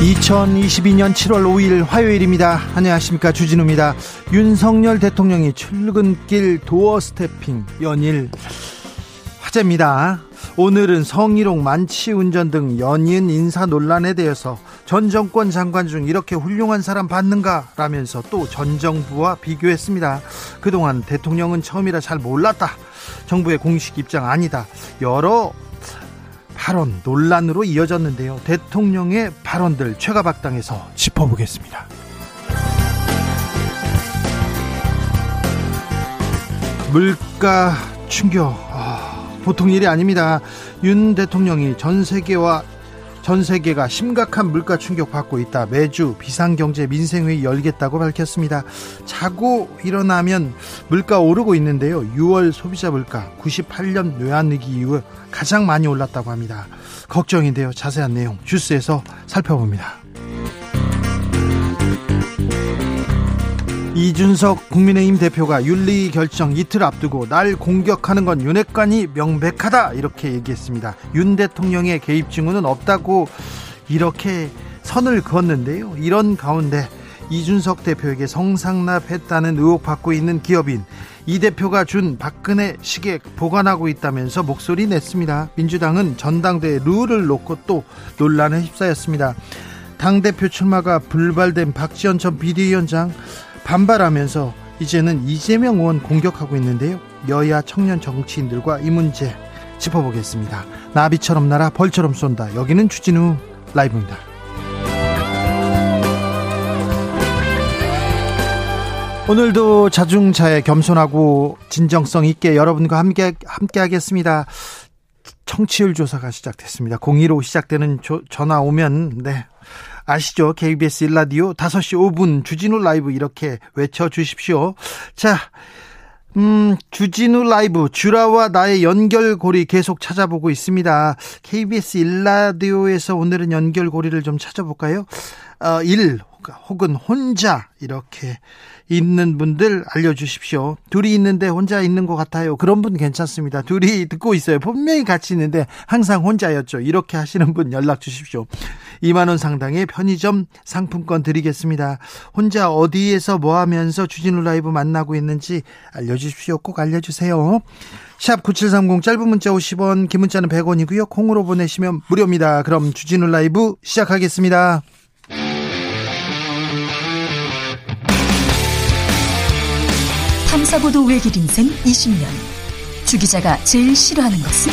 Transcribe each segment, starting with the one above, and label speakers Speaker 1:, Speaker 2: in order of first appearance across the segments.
Speaker 1: 2022년 7월 5일 화요일입니다. 안녕하십니까. 주진우입니다. 윤석열 대통령이 출근길 도어 스태핑 연일 화제입니다. 오늘은 성희롱, 만취 운전 등 연인 인사 논란에 대해서 전 정권 장관 중 이렇게 훌륭한 사람 봤는가? 라면서 또 전 정부와 비교했습니다. 그동안 대통령은 처음이라 잘 몰랐다. 정부의 공식 입장 아니다. 여러 발언 논란으로 이어졌는데요. 대통령의 발언들 최가박당에서 짚어보겠습니다. 물가 충격 아, 보통 일이 아닙니다. 윤 대통령이 전 세계와 전 세계가 심각한 물가 충격 받고 있다. 매주 비상경제 민생회의 열겠다고 밝혔습니다. 자고 일어나면 물가 오르고 있는데요. 6월 소비자 물가 98년 외환위기 이후 가장 많이 올랐다고 합니다. 걱정인데요. 자세한 내용 주스에서 살펴봅니다. 이준석 국민의힘 대표가 윤리 결정 이틀 앞두고 날 공격하는 건 윤핵관이 명백하다 이렇게 얘기했습니다. 윤 대통령의 개입 징후는 없다고 이렇게 선을 그었는데요. 이런 가운데 이준석 대표에게 성상납했다는 의혹 받고 있는 기업인 이 대표가 준 박근혜 시계 보관하고 있다면서 목소리 냈습니다. 민주당은 전당대회 룰을 놓고 또 논란에 휩싸였습니다. 당대표 출마가 불발된 박지원 전 비대위원장 반발하면서 이제는 이재명 의원 공격하고 있는데요. 여야 청년 정치인들과 이 문제 짚어보겠습니다. 나비처럼 날아 벌처럼 쏜다. 여기는 주진우 라이브입니다. 오늘도 자중차에 겸손하고 진정성 있게 여러분과 함께 함께 하겠습니다. 청취율 조사가 시작됐습니다. 02로 시작되는 조, 전화 오면 네. 아시죠? KBS 1라디오 5시 5분 주진우 라이브 이렇게 외쳐 주십시오. 자, 음, 주진우 라이브 주라와 나의 연결고리 계속 찾아보고 있습니다. KBS 1라디오에서 오늘은 연결고리를 좀 찾아볼까요? 어, 1 혹은 혼자 이렇게 있는 분들 알려주십시오. 둘이 있는데 혼자 있는 것 같아요. 그런 분 괜찮습니다. 둘이 듣고 있어요. 분명히 같이 있는데 항상 혼자였죠. 이렇게 하시는 분 연락 주십시오. 2만 원 상당의 편의점 상품권 드리겠습니다. 혼자 어디에서 뭐 하면서 주진우 라이브 만나고 있는지 알려 주십시오. 꼭 알려 주세요. 샵 9730 짧은 문자 50원, 긴 문자는 100원이고요. 콩으로 보내시면 무료입니다. 그럼 주진우 라이브 시작하겠습니다.
Speaker 2: 탐사보도 외길 인생 20년. 주 기자가 제일 싫어하는 것은?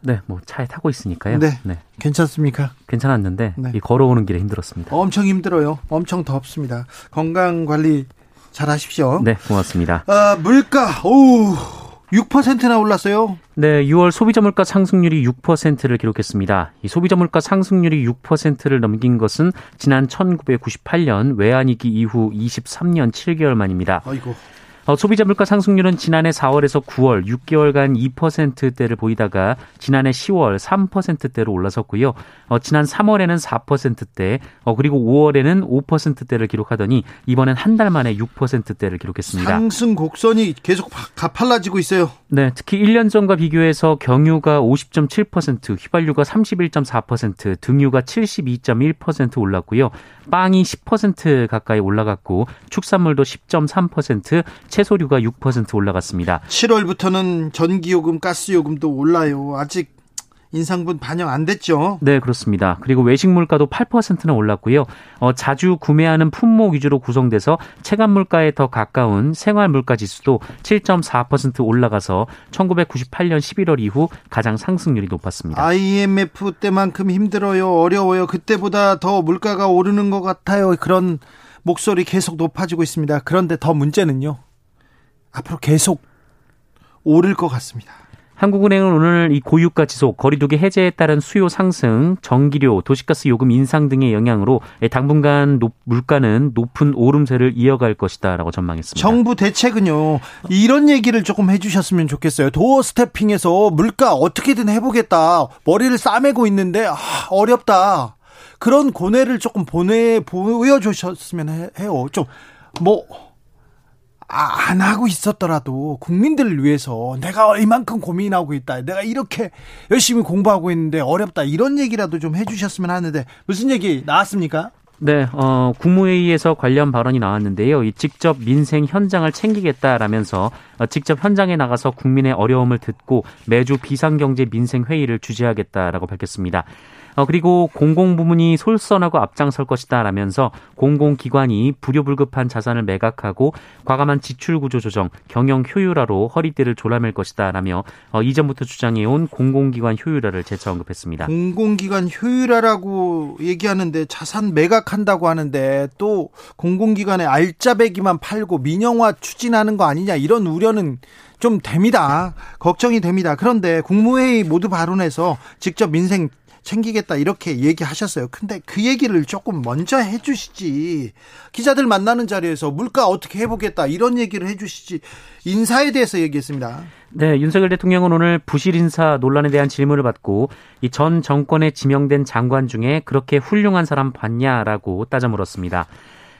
Speaker 3: 네, 뭐 차에 타고 있으니까요.
Speaker 1: 네. 네. 괜찮습니까?
Speaker 3: 괜찮았는데 네. 이 걸어오는 길에 힘들었습니다.
Speaker 1: 엄청 힘들어요. 엄청 덥습니다. 건강 관리 잘 하십시오.
Speaker 3: 네, 고맙습니다.
Speaker 1: 아, 물가. 오. 6%나 올랐어요.
Speaker 3: 네, 6월 소비자 물가 상승률이 6%를 기록했습니다. 이 소비자 물가 상승률이 6%를 넘긴 것은 지난 1998년 외환위기 이후 23년 7개월 만입니다.
Speaker 1: 아이고.
Speaker 3: 어, 소비자 물가 상승률은 지난해 4월에서 9월 6개월간 2%대를 보이다가 지난해 10월 3%대로 올라섰고요. 어, 지난 3월에는 4%대, 어, 그리고 5월에는 5%대를 기록하더니 이번엔 한 달 만에 6%대를 기록했습니다.
Speaker 1: 상승 곡선이 계속 가팔라지고 있어요.
Speaker 3: 네, 특히 1년 전과 비교해서 경유가 50.7%, 휘발유가 31.4%, 등유가 72.1% 올랐고요. 빵이 10% 가까이 올라갔고 축산물도 10.3%, 채소류가 6% 올라갔습니다.
Speaker 1: 7월부터는 전기요금, 가스요금도 올라요. 아직 인상분 반영 안 됐죠?
Speaker 3: 네, 그렇습니다. 그리고 외식 물가도 8%나 올랐고요. 어, 자주 구매하는 품목 위주로 구성돼서 체감 물가에 더 가까운 생활 물가 지수도 7.4% 올라가서 1998년 11월 이후 가장 상승률이 높았습니다.
Speaker 1: IMF 때만큼 힘들어요. 어려워요. 그때보다 더 물가가 오르는 것 같아요. 그런 목소리 계속 높아지고 있습니다. 그런데 더 문제는요. 앞으로 계속 오를 것 같습니다.
Speaker 3: 한국은행은 오늘 이 고유가 지속, 거리두기 해제에 따른 수요 상승, 전기료, 도시가스 요금 인상 등의 영향으로 당분간 높, 물가는 높은 오름세를 이어갈 것이다라고 전망했습니다.
Speaker 1: 정부 대책은요. 이런 얘기를 조금 해주셨으면 좋겠어요. 도어 스태핑에서 물가 어떻게든 해보겠다. 머리를 싸매고 있는데 아, 어렵다. 그런 고뇌를 조금 보내 보여주셨으면 해요. 좀뭐 아, 안 하고 있었더라도 국민들을 위해서 내가 이만큼 고민하고 있다. 내가 이렇게 열심히 공부하고 있는데 어렵다. 이런 얘기라도 좀 해주셨으면 하는데 무슨 얘기 나왔습니까?
Speaker 3: 네, 어, 국무회의에서 관련 발언이 나왔는데요. 이 직접 민생 현장을 챙기겠다라면서 어, 직접 현장에 나가서 국민의 어려움을 듣고 매주 비상경제 민생 회의를 주재하겠다라고 밝혔습니다. 어, 그리고 공공부문이 솔선하고 앞장설 것이다 라면서 공공기관이 불효불급한 자산을 매각하고 과감한 지출구조 조정, 경영 효율화로 허리띠를 졸라맬 것이다 라며 어, 이전부터 주장해온 공공기관 효율화를 재차 언급했습니다.
Speaker 1: 공공기관 효율화라고 얘기하는데 자산 매각한다고 하는데 또 공공기관의 알짜배기만 팔고 민영화 추진하는 거 아니냐 이런 우려는 좀 됩니다. 걱정이 됩니다. 그런데 국무회의 모두 발언해서 직접 민생 챙기겠다 이렇게 얘기하셨어요. 근데 그 얘기를 조금 먼저 해주시지. 기자들 만나는 자리에서 물가 어떻게 해보겠다 이런 얘기를 해주시지. 인사에 대해서 얘기했습니다.
Speaker 3: 네, 윤석열 대통령은 오늘 부실 인사 논란에 대한 질문을 받고 이 전 정권에 지명된 장관 중에 그렇게 훌륭한 사람 봤냐라고 따져 물었습니다.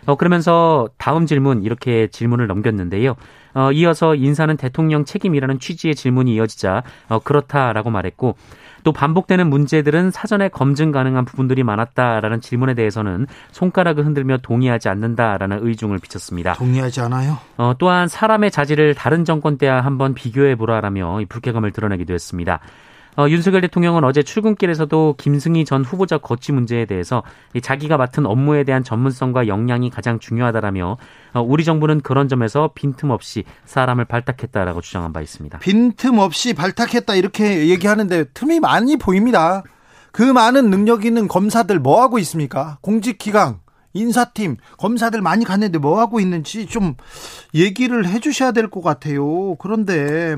Speaker 3: 어, 그러면서 다음 질문 이렇게 질문을 넘겼는데요. 어, 이어서 인사는 대통령 책임이라는 취지의 질문이 이어지자 어, 그렇다라고 말했고 또 반복되는 문제들은 사전에 검증 가능한 부분들이 많았다라는 질문에 대해서는 손가락을 흔들며 동의하지 않는다라는 의중을 비쳤습니다.
Speaker 1: 동의하지 않아요?
Speaker 3: 어, 또한 사람의 자질을 다른 정권 때와 한번 비교해 보라라며 불쾌감을 드러내기도 했습니다. 어, 윤석열 대통령은 어제 출근길에서도 김승희 전 후보자 거취 문제에 대해서 자기가 맡은 업무에 대한 전문성과 역량이 가장 중요하다라며 어, 우리 정부는 그런 점에서 빈틈없이 사람을 발탁했다라고 주장한 바 있습니다.
Speaker 1: 빈틈없이 발탁했다 이렇게 얘기하는데 틈이 많이 보입니다. 그 많은 능력 있는 검사들 뭐 하고 있습니까? 공직기강 인사팀 검사들 많이 갔는데 뭐 하고 있는지 좀 얘기를 해주셔야 될 것 같아요. 그런데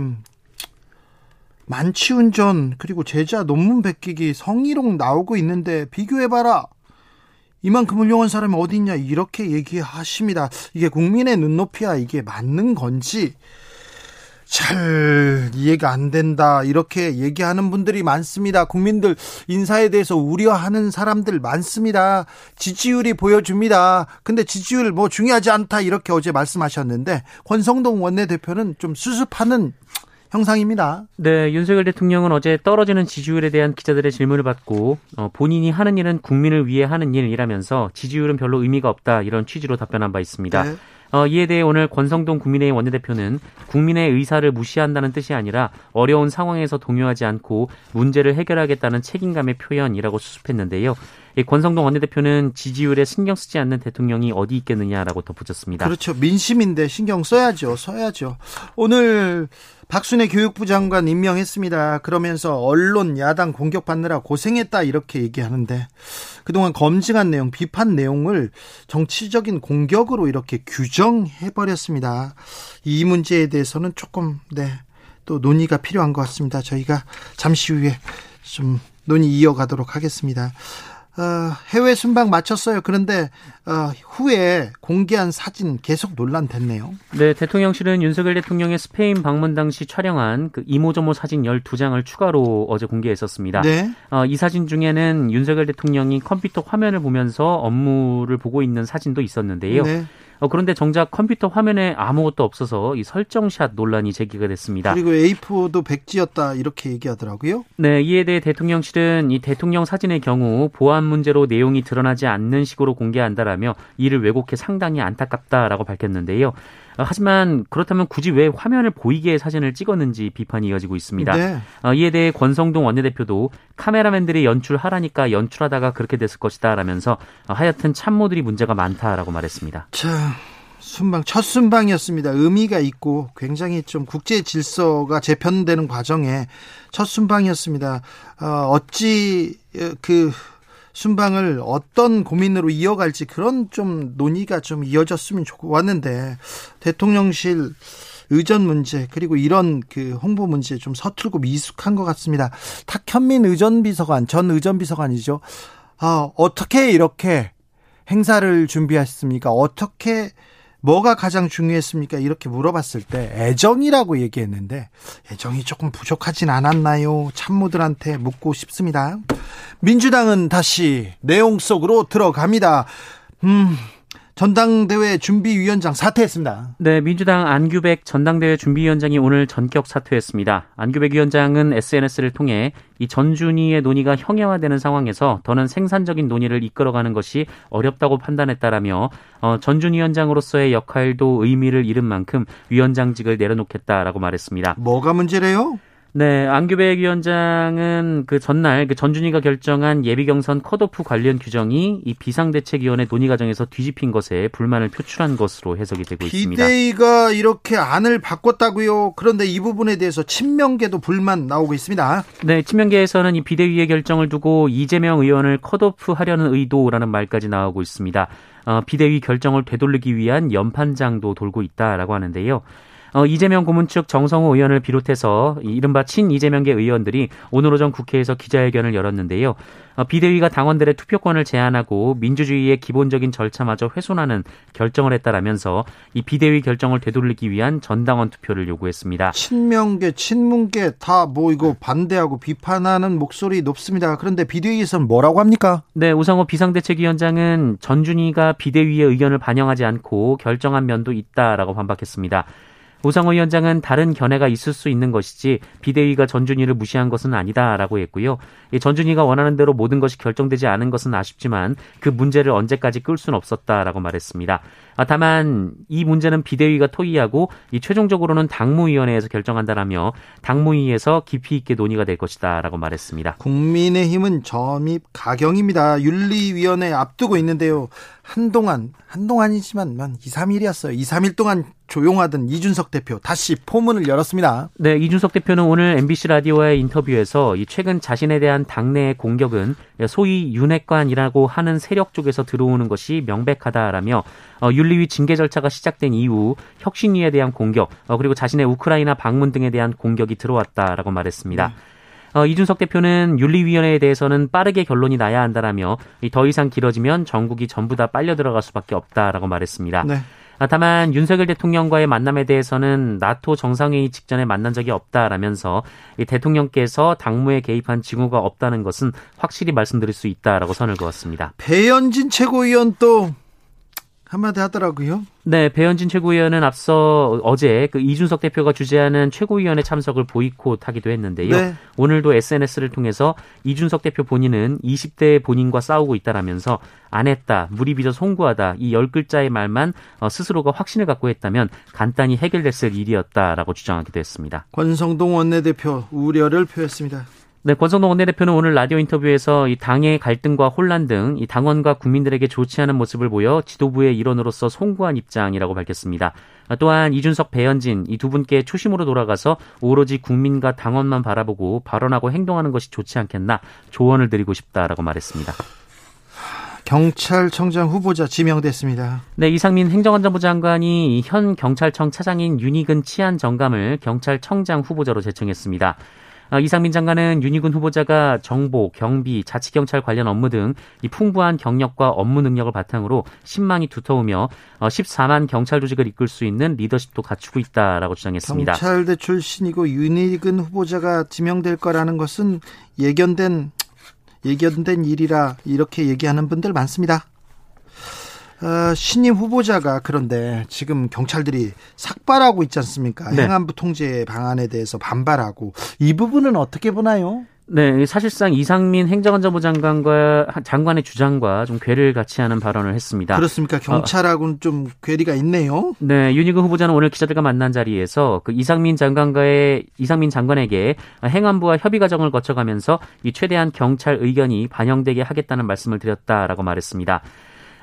Speaker 1: 만취운전 그리고 제자 논문 베끼기 성희롱 나오고 있는데 비교해봐라. 이만큼 훌륭한 사람이 어디 있냐 이렇게 얘기하십니다. 이게 국민의 눈높이야 이게 맞는 건지 잘 이해가 안 된다 이렇게 얘기하는 분들이 많습니다. 국민들 인사에 대해서 우려하는 사람들 많습니다. 지지율이 보여줍니다. 근데 지지율 뭐 중요하지 않다 이렇게 어제 말씀하셨는데 권성동 원내대표는 좀 수습하는 형상입니다.
Speaker 3: 네, 윤석열 대통령은 어제 떨어지는 지지율에 대한 기자들의 질문을 받고 어, 본인이 하는 일은 국민을 위해 하는 일이라면서 지지율은 별로 의미가 없다 이런 취지로 답변한 바 있습니다. 네. 어, 이에 대해 오늘 권성동 국민의힘 원내대표는 국민의 의사를 무시한다는 뜻이 아니라 어려운 상황에서 동요하지 않고 문제를 해결하겠다는 책임감의 표현이라고 수습했는데요. 이 권성동 원내대표는 지지율에 신경 쓰지 않는 대통령이 어디 있겠느냐라고 덧붙였습니다.
Speaker 1: 그렇죠. 민심인데 신경 써야죠. 써야죠. 오늘 박순애 교육부 장관 임명했습니다. 그러면서 언론 야당 공격받느라 고생했다 이렇게 얘기하는데 그동안 검증한 내용, 비판 내용을 정치적인 공격으로 이렇게 규정해 버렸습니다. 이 문제에 대해서는 조금 네. 또 논의가 필요한 것 같습니다. 저희가 잠시 후에 좀 논의 이어가도록 하겠습니다. 어, 해외 순방 마쳤어요. 그런데 어, 후에 공개한 사진 계속 논란됐네요.
Speaker 3: 네, 대통령실은 윤석열 대통령의 스페인 방문 당시 촬영한 그 이모저모 사진 12장을 추가로 어제 공개했었습니다. 네. 어, 이 사진 중에는 윤석열 대통령이 컴퓨터 화면을 보면서 업무를 보고 있는 사진도 있었는데요. 네. 어, 그런데 정작 컴퓨터 화면에 아무것도 없어서 이 설정샷 논란이 제기가 됐습니다.
Speaker 1: 그리고 A4도 백지였다 이렇게 얘기하더라고요.
Speaker 3: 네, 이에 대해 대통령실은 이 대통령 사진의 경우 보안 문제로 내용이 드러나지 않는 식으로 공개한다라며 이를 왜곡해 상당히 안타깝다라고 밝혔는데요. 어, 하지만 그렇다면 굳이 왜 화면을 보이게 사진을 찍었는지 비판이 이어지고 있습니다. 네. 어, 이에 대해 권성동 원내대표도 카메라맨들이 연출하라니까 연출하다가 그렇게 됐을 것이다 라면서 어, 하여튼 참모들이 문제가 많다라고 말했습니다.
Speaker 1: 자, 순방 첫 순방이었습니다. 의미가 있고 굉장히 좀 국제 질서가 재편되는 과정에 첫 순방이었습니다. 어, 어찌 그 순방을 어떤 고민으로 이어갈지 그런 좀 논의가 좀 이어졌으면 좋았는데 대통령실 의전 문제 그리고 이런 그 홍보 문제 좀 서툴고 미숙한 것 같습니다. 탁현민 의전 비서관 전 의전 비서관이죠. 아, 어떻게 이렇게 행사를 준비했습니까? 어떻게 뭐가 가장 중요했습니까? 이렇게 물어봤을 때 애정이라고 얘기했는데 애정이 조금 부족하진 않았나요? 참모들한테 묻고 싶습니다. 민주당은 다시 내용 속으로 들어갑니다. 음, 전당대회 준비위원장 사퇴했습니다.
Speaker 3: 네, 민주당 안규백 전당대회 준비위원장이 오늘 전격 사퇴했습니다. 안규백 위원장은 SNS를 통해 이 전준희의 논의가 형해화되는 상황에서 더는 생산적인 논의를 이끌어가는 것이 어렵다고 판단했다라며 어, 전준 위원장으로서의 역할도 의미를 잃은 만큼 위원장직을 내려놓겠다라고 말했습니다.
Speaker 1: 뭐가 문제래요?
Speaker 3: 네, 안규백 위원장은 그 전날 그 전준희가 결정한 예비 경선 컷오프 관련 규정이 이 비상대책위원회 논의 과정에서 뒤집힌 것에 불만을 표출한 것으로 해석이 되고 있습니다.
Speaker 1: 비대위가 이렇게 안을 바꿨다고요. 그런데 이 부분에 대해서 친명계도 불만 나오고 있습니다.
Speaker 3: 네, 친명계에서는 이 비대위의 결정을 두고 이재명 의원을 컷오프 하려는 의도라는 말까지 나오고 있습니다. 어, 비대위 결정을 되돌리기 위한 연판장도 돌고 있다라고 하는데요. 어, 이재명 고문 측 정성호 의원을 비롯해서 이른바 친 이재명계 의원들이 오늘 오전 국회에서 기자회견을 열었는데요. 어, 비대위가 당원들의 투표권을 제한하고 민주주의의 기본적인 절차마저 훼손하는 결정을 했다라면서 이 비대위 결정을 되돌리기 위한 전당원 투표를 요구했습니다.
Speaker 1: 친명계, 친문계 다 뭐 이거 반대하고 비판하는 목소리 높습니다. 그런데 비대위에서는 뭐라고 합니까?
Speaker 3: 네, 우상호 비상대책위원장은 전준희가 비대위의 의견을 반영하지 않고 결정한 면도 있다라고 반박했습니다. 오상호 위원장은 다른 견해가 있을 수 있는 것이지 비대위가 전준희를 무시한 것은 아니다라고 했고요. 전준희가 원하는 대로 모든 것이 결정되지 않은 것은 아쉽지만 그 문제를 언제까지 끌 수는 없었다라고 말했습니다. 아, 다만 이 문제는 비대위가 토의하고 이 최종적으로는 당무위원회에서 결정한다라며 당무위에서 깊이 있게 논의가 될 것이다라고 말했습니다.
Speaker 1: 국민의힘은 점입 가경입니다. 윤리위원회 앞두고 있는데요. 한동안 한동안이지만 만 2, 3일이었어요. 2, 3일 동안 조용하던 이준석 대표 다시 포문을 열었습니다.
Speaker 3: 네, 이준석 대표는 오늘 MBC 라디오와의 인터뷰에서 최근 자신에 대한 당내의 공격은 소위 윤핵관이라고 하는 세력 쪽에서 들어오는 것이 명백하다라며 어, 윤리위 징계 절차가 시작된 이후 혁신위에 대한 공격 어, 그리고 자신의 우크라이나 방문 등에 대한 공격이 들어왔다라고 말했습니다. 음. 어, 이준석 대표는 윤리위원회에 대해서는 빠르게 결론이 나야 한다라며 더 이상 길어지면 전국이 전부 다 빨려 들어갈 수밖에 없다라고 말했습니다. 네. 아, 다만 윤석열 대통령과의 만남에 대해서는 나토 정상회의 직전에 만난 적이 없다라면서 대통령께서 당무에 개입한 징후가 없다는 것은 확실히 말씀드릴 수 있다라고 선을 그었습니다.
Speaker 1: 배현진 최고위원 또 한마디 하더라고요.
Speaker 3: 네, 배현진 최고위원은 앞서 어제 그 이준석 대표가 주재하는 최고위원회 참석을 보이콧하기도 했는데요. 네. 오늘도 SNS를 통해서 이준석 대표 본인은 20대 본인과 싸우고 있다라면서 안 했다, 무리 빚어 송구하다 이 열 글자의 말만 어, 스스로가 확신을 갖고 했다면 간단히 해결됐을 일이었다라고 주장하기도 했습니다.
Speaker 1: 권성동 원내대표 우려를 표했습니다.
Speaker 3: 네, 권성동 원내대표는 오늘 라디오 인터뷰에서 이 당의 갈등과 혼란 등 이 당원과 국민들에게 좋지 않은 모습을 보여 지도부의 일원으로서 송구한 입장이라고 밝혔습니다. 또한 이준석, 배현진 이 두 분께 초심으로 돌아가서 오로지 국민과 당원만 바라보고 발언하고 행동하는 것이 좋지 않겠나 조언을 드리고 싶다라고 말했습니다.
Speaker 1: 경찰청장 후보자 지명됐습니다.
Speaker 3: 네, 이상민 행정안전부 장관이 현 경찰청 차장인 윤희근 치안 정감을 경찰청장 후보자로 제청했습니다. 아, 이상민 장관은 윤희군 후보자가 정보, 경비, 자치경찰 관련 업무 등 이 풍부한 경력과 업무 능력을 바탕으로 신망이 두터우며 14만 어, 경찰 조직을 이끌 수 있는 리더십도 갖추고 있다라고 주장했습니다.
Speaker 1: 경찰대 출신이고 윤희근 후보자가 지명될 거라는 것은 예견된 예견된 일이라 이렇게 얘기하는 분들 많습니다. 어, 신임 후보자가 그런데 지금 경찰들이 삭발하고 있지 않습니까? 네. 행안부 통제 방안에 대해서 반발하고 이 부분은 어떻게 보나요?
Speaker 3: 네, 사실상 이상민 행정안전부 장관과 장관의 주장과 좀 괴를 같이 하는 발언을 했습니다.
Speaker 1: 그렇습니까? 경찰하고는 어, 좀 괴리가 있네요.
Speaker 3: 네, 윤희근 후보자는 오늘 기자들과 만난 자리에서 그 이상민 장관과의 이상민 장관에게 행안부와 협의 과정을 거쳐가면서 이 최대한 경찰 의견이 반영되게 하겠다는 말씀을 드렸다라고 말했습니다.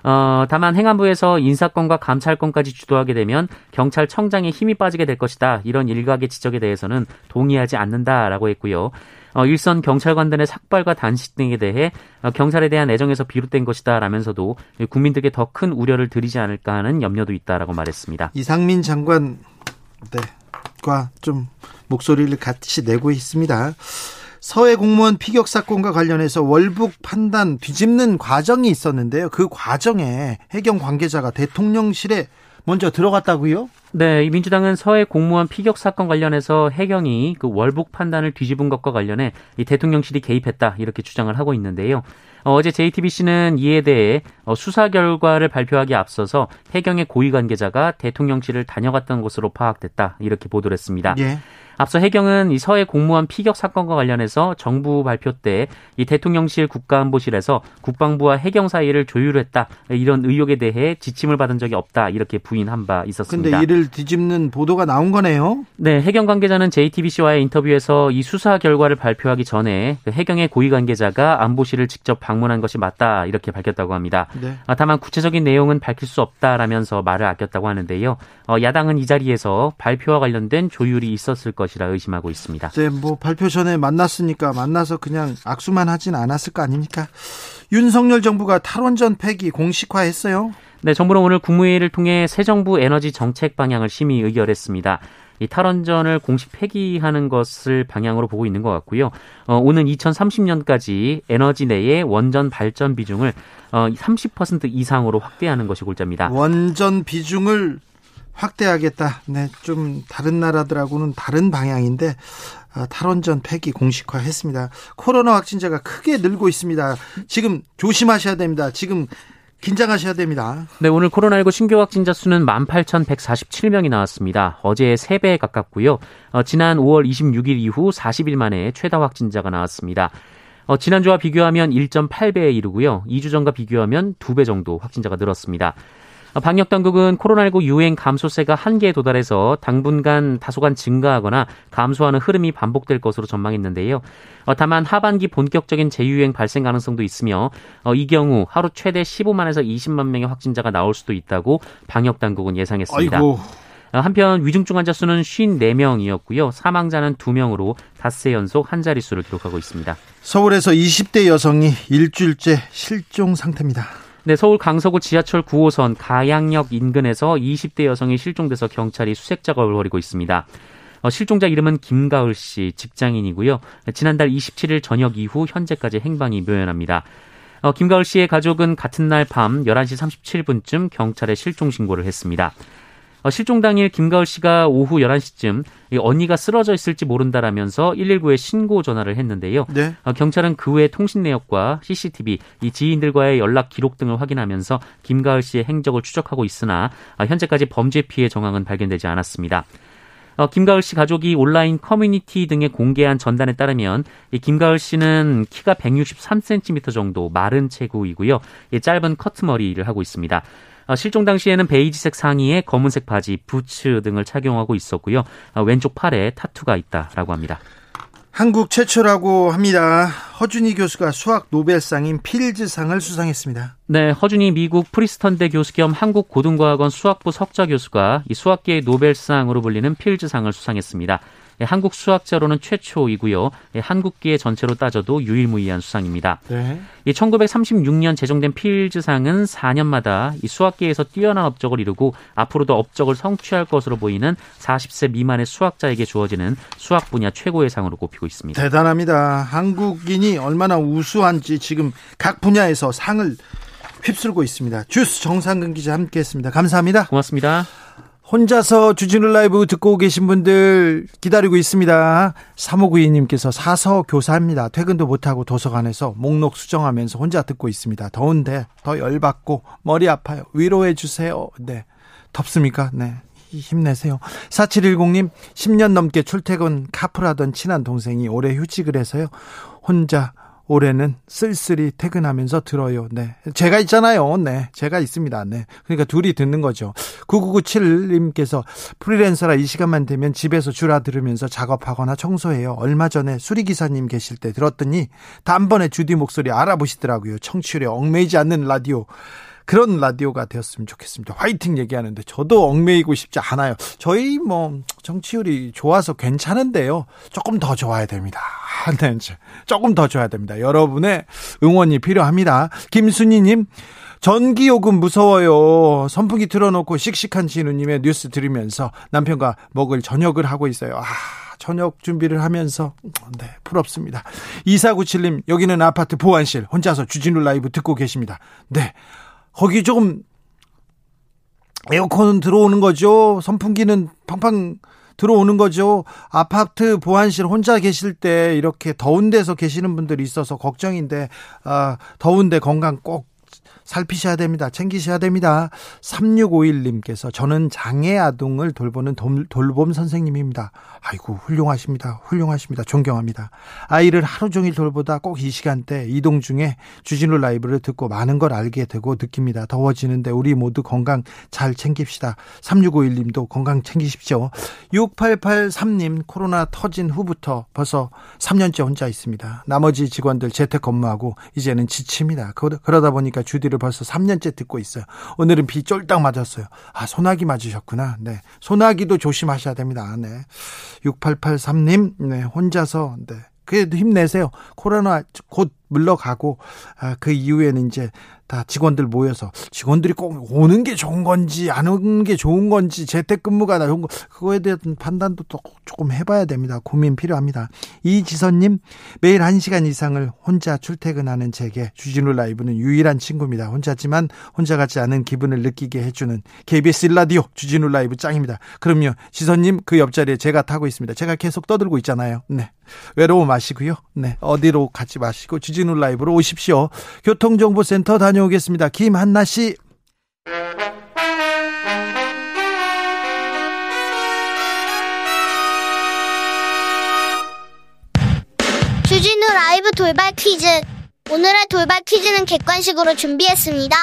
Speaker 3: 어, 다만 행안부에서 인사권과 감찰권까지 주도하게 되면 경찰청장의 힘이 빠지게 될 것이다. 이런 일각의 지적에 대해서는 동의하지 않는다라고 했고요. 어, 일선 경찰관들의 삭발과 단식 등에 대해 어, 경찰에 대한 애정에서 비롯된 것이다라면서도 국민들께 더 큰 우려를 드리지 않을까 하는 염려도 있다라고 말했습니다.
Speaker 1: 이상민 장관 네. 과좀 목소리를 같이 내고 있습니다. 서해 공무원 피격 사건과 관련해서 월북 판단 뒤집는 과정이 있었는데요. 그 과정에 해경 관계자가 대통령실에 먼저 들어갔다고요?
Speaker 3: 네, 민주당은 서해 공무원 피격 사건 관련해서 해경이 그 월북 판단을 뒤집은 것과 관련해 이 대통령실이 개입했다 이렇게 주장을 하고 있는데요. 어, 제 JTBC는 이에 대해 어, 수사 결과를 발표하기 앞서서 해경의 고위 관계자가 대통령실을 다녀갔던 것으로 파악됐다 이렇게 보도를 했습니다. 예. 앞서 해경은 이 서해 공무원 피격 사건과 관련해서 정부 발표 때 이 대통령실 국가안보실에서 국방부와 해경 사이를 조율했다 이런 의혹에 대해 지침을 받은 적이 없다 이렇게 부인한 바 있었습니다.
Speaker 1: 그런데 이를 뒤집는 보도가 나온 거네요.
Speaker 3: 네, 해경 관계자는 JTBC와의 인터뷰에서 이 수사 결과를 발표하기 전에 그 해경의 고위 관계자가 안보실을 직접 방문한 것이 맞다 이렇게 밝혔다고 합니다. 네. 아, 다만 구체적인 내용은 밝힐 수 없다라면서 말을 아꼈다고 하는데요. 어, 야당은 이 자리에서 발표와 관련된 조율이 있었을 것. 것이라 의심하고 있습니다.
Speaker 1: 네, 뭐 발표 전에 만났으니까 만나서 그냥 악수만 하진 않았을 거 아닙니까? 윤석열 정부가 탈원전 폐기 공식화했어요.
Speaker 3: 네, 정부는 오늘 국무회의를 통해 새 정부 에너지 정책 방향을 심의 의결했습니다. 이 탈원전을 공식 폐기하는 것을 방향으로 보고 있는 것 같고요. 어, 오는 2030년까지 에너지 내의 원전 발전 비중을 어, 30% 이상으로 확대하는 것이 골자입니다.
Speaker 1: 원전 비중을 확대하겠다. 네, 좀 다른 나라들하고는 다른 방향인데 아, 탈원전 폐기 공식화했습니다. 코로나 확진자가 크게 늘고 있습니다. 지금 조심하셔야 됩니다. 지금 긴장하셔야 됩니다.
Speaker 3: 네, 오늘 코로나19 신규 확진자 수는 18,147명이 나왔습니다. 어제의 3배에 가깝고요. 어, 지난 5월 26일 이후 40일 만에 최다 확진자가 나왔습니다. 어, 지난주와 비교하면 1.8배에 이르고요. 2주 전과 비교하면 2배 정도 확진자가 늘었습니다. 방역 당국은 코로나19 유행 감소세가 한계에 도달해서 당분간 다소간 증가하거나 감소하는 흐름이 반복될 것으로 전망했는데요. 어, 다만 하반기 본격적인 재유행 발생 가능성도 있으며 어, 이 경우 하루 최대 15만에서 20만 명의 확진자가 나올 수도 있다고 방역 당국은 예상했습니다. 아이고. 어, 한편 위중증 환자 수는 54명이었고요. 사망자는 2명으로 닷새 연속 한 자릿수를 기록하고 있습니다.
Speaker 1: 서울에서 20대 여성이 일주일째 실종 상태입니다.
Speaker 3: 네, 서울 강서구 지하철 9호선 가양역 인근에서 20대 여성이 실종돼서 경찰이 수색 작업을 벌이고 있습니다. 어, 실종자 이름은 김가을 씨, 직장인이고요. 지난달 27일 저녁 이후 현재까지 행방이 묘연합니다. 어, 김가을 씨의 가족은 같은 날 밤 11시 37분쯤 경찰에 실종 신고를 했습니다. 어, 실종 당일 김가을 씨가 오후 11시쯤 언니가 쓰러져 있을지 모른다라면서 119에 신고 전화를 했는데요. 네. 어, 경찰은 그 외 통신 내역과 CCTV, 이 지인들과의 연락 기록 등을 확인하면서 김가을 씨의 행적을 추적하고 있으나 어, 현재까지 범죄 피해 정황은 발견되지 않았습니다. 어, 김가을 씨 가족이 온라인 커뮤니티 등에 공개한 전단에 따르면 이 김가을 씨는 키가 163cm 정도 마른 체구이고요. 이 짧은 커트머리를 하고 있습니다. 어, 실종 당시에는 베이지색 상의에 검은색 바지, 부츠 등을 착용하고 있었고요. 어, 왼쪽 팔에 타투가 있다라고 합니다.
Speaker 1: 한국 최초라고 합니다. 허준이 교수가 수학 노벨상인 필즈상을 수상했습니다.
Speaker 3: 네, 허준이 미국 프리스턴대 교수 겸 한국 고등과학원 수학부 석좌 교수가 이 수학계의 노벨상으로 불리는 필즈상을 수상했습니다. 예, 한국 수학자로는 최초이고요. 예, 한국계 전체로 따져도 유일무이한 수상입니다. 네. 1936년 제정된 필즈상은 4년마다 이 수학계에서 뛰어난 업적을 이루고 앞으로도 업적을 성취할 것으로 보이는 40세 미만의 수학자에게 주어지는 수학 분야 최고의 상으로 꼽히고 있습니다.
Speaker 1: 대단합니다. 한국인이 얼마나 우수한지 지금 각 분야에서 상을 휩쓸고 있습니다. 주스 정상근 기자 함께했습니다. 감사합니다.
Speaker 3: 고맙습니다.
Speaker 1: 혼자서 주진우 라이브 듣고 계신 분들 기다리고 있습니다. 3592님께서 사서 교사입니다. 퇴근도 못하고 도서관에서 목록 수정하면서 혼자 듣고 있습니다. 더운데 더 열받고 머리 아파요. 위로해 주세요. 네. 덥습니까? 네. 힘내세요. 4710님, 10년 넘게 출퇴근 카풀하던 친한 동생이 올해 휴직을 해서요. 혼자 올해는 쓸쓸히 퇴근하면서 들어요. 네. 제가 있잖아요. 네. 제가 있습니다. 네. 그러니까 둘이 듣는 거죠. 9997님께서 프리랜서라 이 시간만 되면 집에서 주라 들으면서 작업하거나 청소해요. 얼마 전에 수리기사님 계실 때 들었더니 단번에 주디 목소리 알아보시더라고요. 청취율에 얽매이지 않는 라디오. 그런 라디오가 되었으면 좋겠습니다. 화이팅 얘기하는데 저도 얽매이고 싶지 않아요. 저희 뭐 정치율이 좋아서 괜찮은데요. 조금 더 좋아야 됩니다. 네, 조금 더 좋아야 됩니다. 여러분의 응원이 필요합니다. 김순희님. 전기요금 무서워요. 선풍기 틀어놓고 씩씩한 진우님의 뉴스 들으면서 남편과 먹을 저녁을 하고 있어요. 아, 저녁 준비를 하면서 네 부럽습니다. 2497님 여기는 아파트 보안실 혼자서 주진우 라이브 듣고 계십니다. 네 거기 조금 에어컨은 들어오는 거죠. 선풍기는 팡팡 들어오는 거죠. 아파트 보안실 혼자 계실 때 이렇게 더운 데서 계시는 분들이 있어서 걱정인데 아, 더운데 건강 꼭 살피셔야 됩니다. 챙기셔야 됩니다. 3651님께서 저는 장애 아동을 돌보는 돌봄 선생님입니다. 아이고 훌륭하십니다. 훌륭하십니다. 존경합니다. 아이를 하루 종일 돌보다 꼭 이 시간대 이동 중에 주진우 라이브를 듣고 많은 걸 알게 되고 느낍니다. 더워지는데 우리 모두 건강 잘 챙깁시다. 3651님도 건강 챙기십시오. 6883님 코로나 터진 후부터 벌써 3년째 혼자 있습니다. 나머지 직원들 재택 근무하고 이제는 지칩니다. 그러다 보니까 주디를 벌써 3년째 듣고 있어요. 오늘은 비 쫄딱 맞았어요. 아 소나기 맞으셨구나. 네. 소나기도 조심하셔야 됩니다. 네. 6883님, 네, 혼자서, 네. 그래도 힘내세요. 코로나 곧 물러가고, 아, 그 이후에는 이제 다 직원들 모여서 직원들이 꼭 오는 게 좋은 건지 안 오는 게 좋은 건지 재택근무가 좋은 거 그거에 대한 판단도 또 조금 해봐야 됩니다. 고민 필요합니다. 이지선님 매일 1시간 이상을 혼자 출퇴근하는 제게 주진우 라이브는 유일한 친구입니다. 혼자지만 혼자 같지 않은 기분을 느끼게 해주는 KBS 라디오 주진우 라이브 짱입니다. 그럼요 지선님 그 옆자리에 제가 타고 있습니다. 제가 계속 떠들고 있잖아요. 네 외로워 마시고요. 네 어디로 가지 마시고 주진 우 라이브로 오십시오. 교통정보센터 다녀. 다녀오겠습니다. 김한나 씨.
Speaker 4: 주진우 라이브 돌발 퀴즈. 오늘의 돌발 퀴즈는 객관식으로 준비했습니다.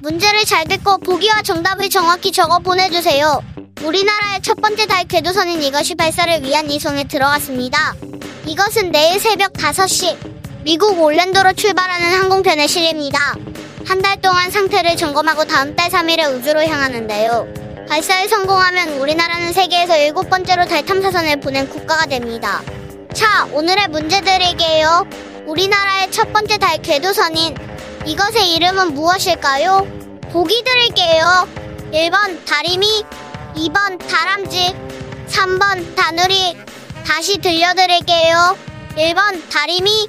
Speaker 4: 문제를 잘 듣고 보기와 정답을 정확히 적어 보내주세요. 우리나라의 첫 번째 달 궤도선인 이것이 발사를 위한 이송에 들어갔습니다. 이것은 내일 새벽 5시 미국 올랜도로 출발하는 항공편의 실입니다. 한 달 동안 상태를 점검하고 다음 달 3일에 우주로 향하는데요. 발사에 성공하면 우리나라는 세계에서 일곱 번째로 달 탐사선을 보낸 국가가 됩니다. 자, 오늘의 문제 드릴게요. 우리나라의 첫 번째 달 궤도선인 이것의 이름은 무엇일까요? 보기 드릴게요. 1번 다리미, 2번 다람쥐, 3번 다누리. 다시 들려드릴게요. 1번 다리미,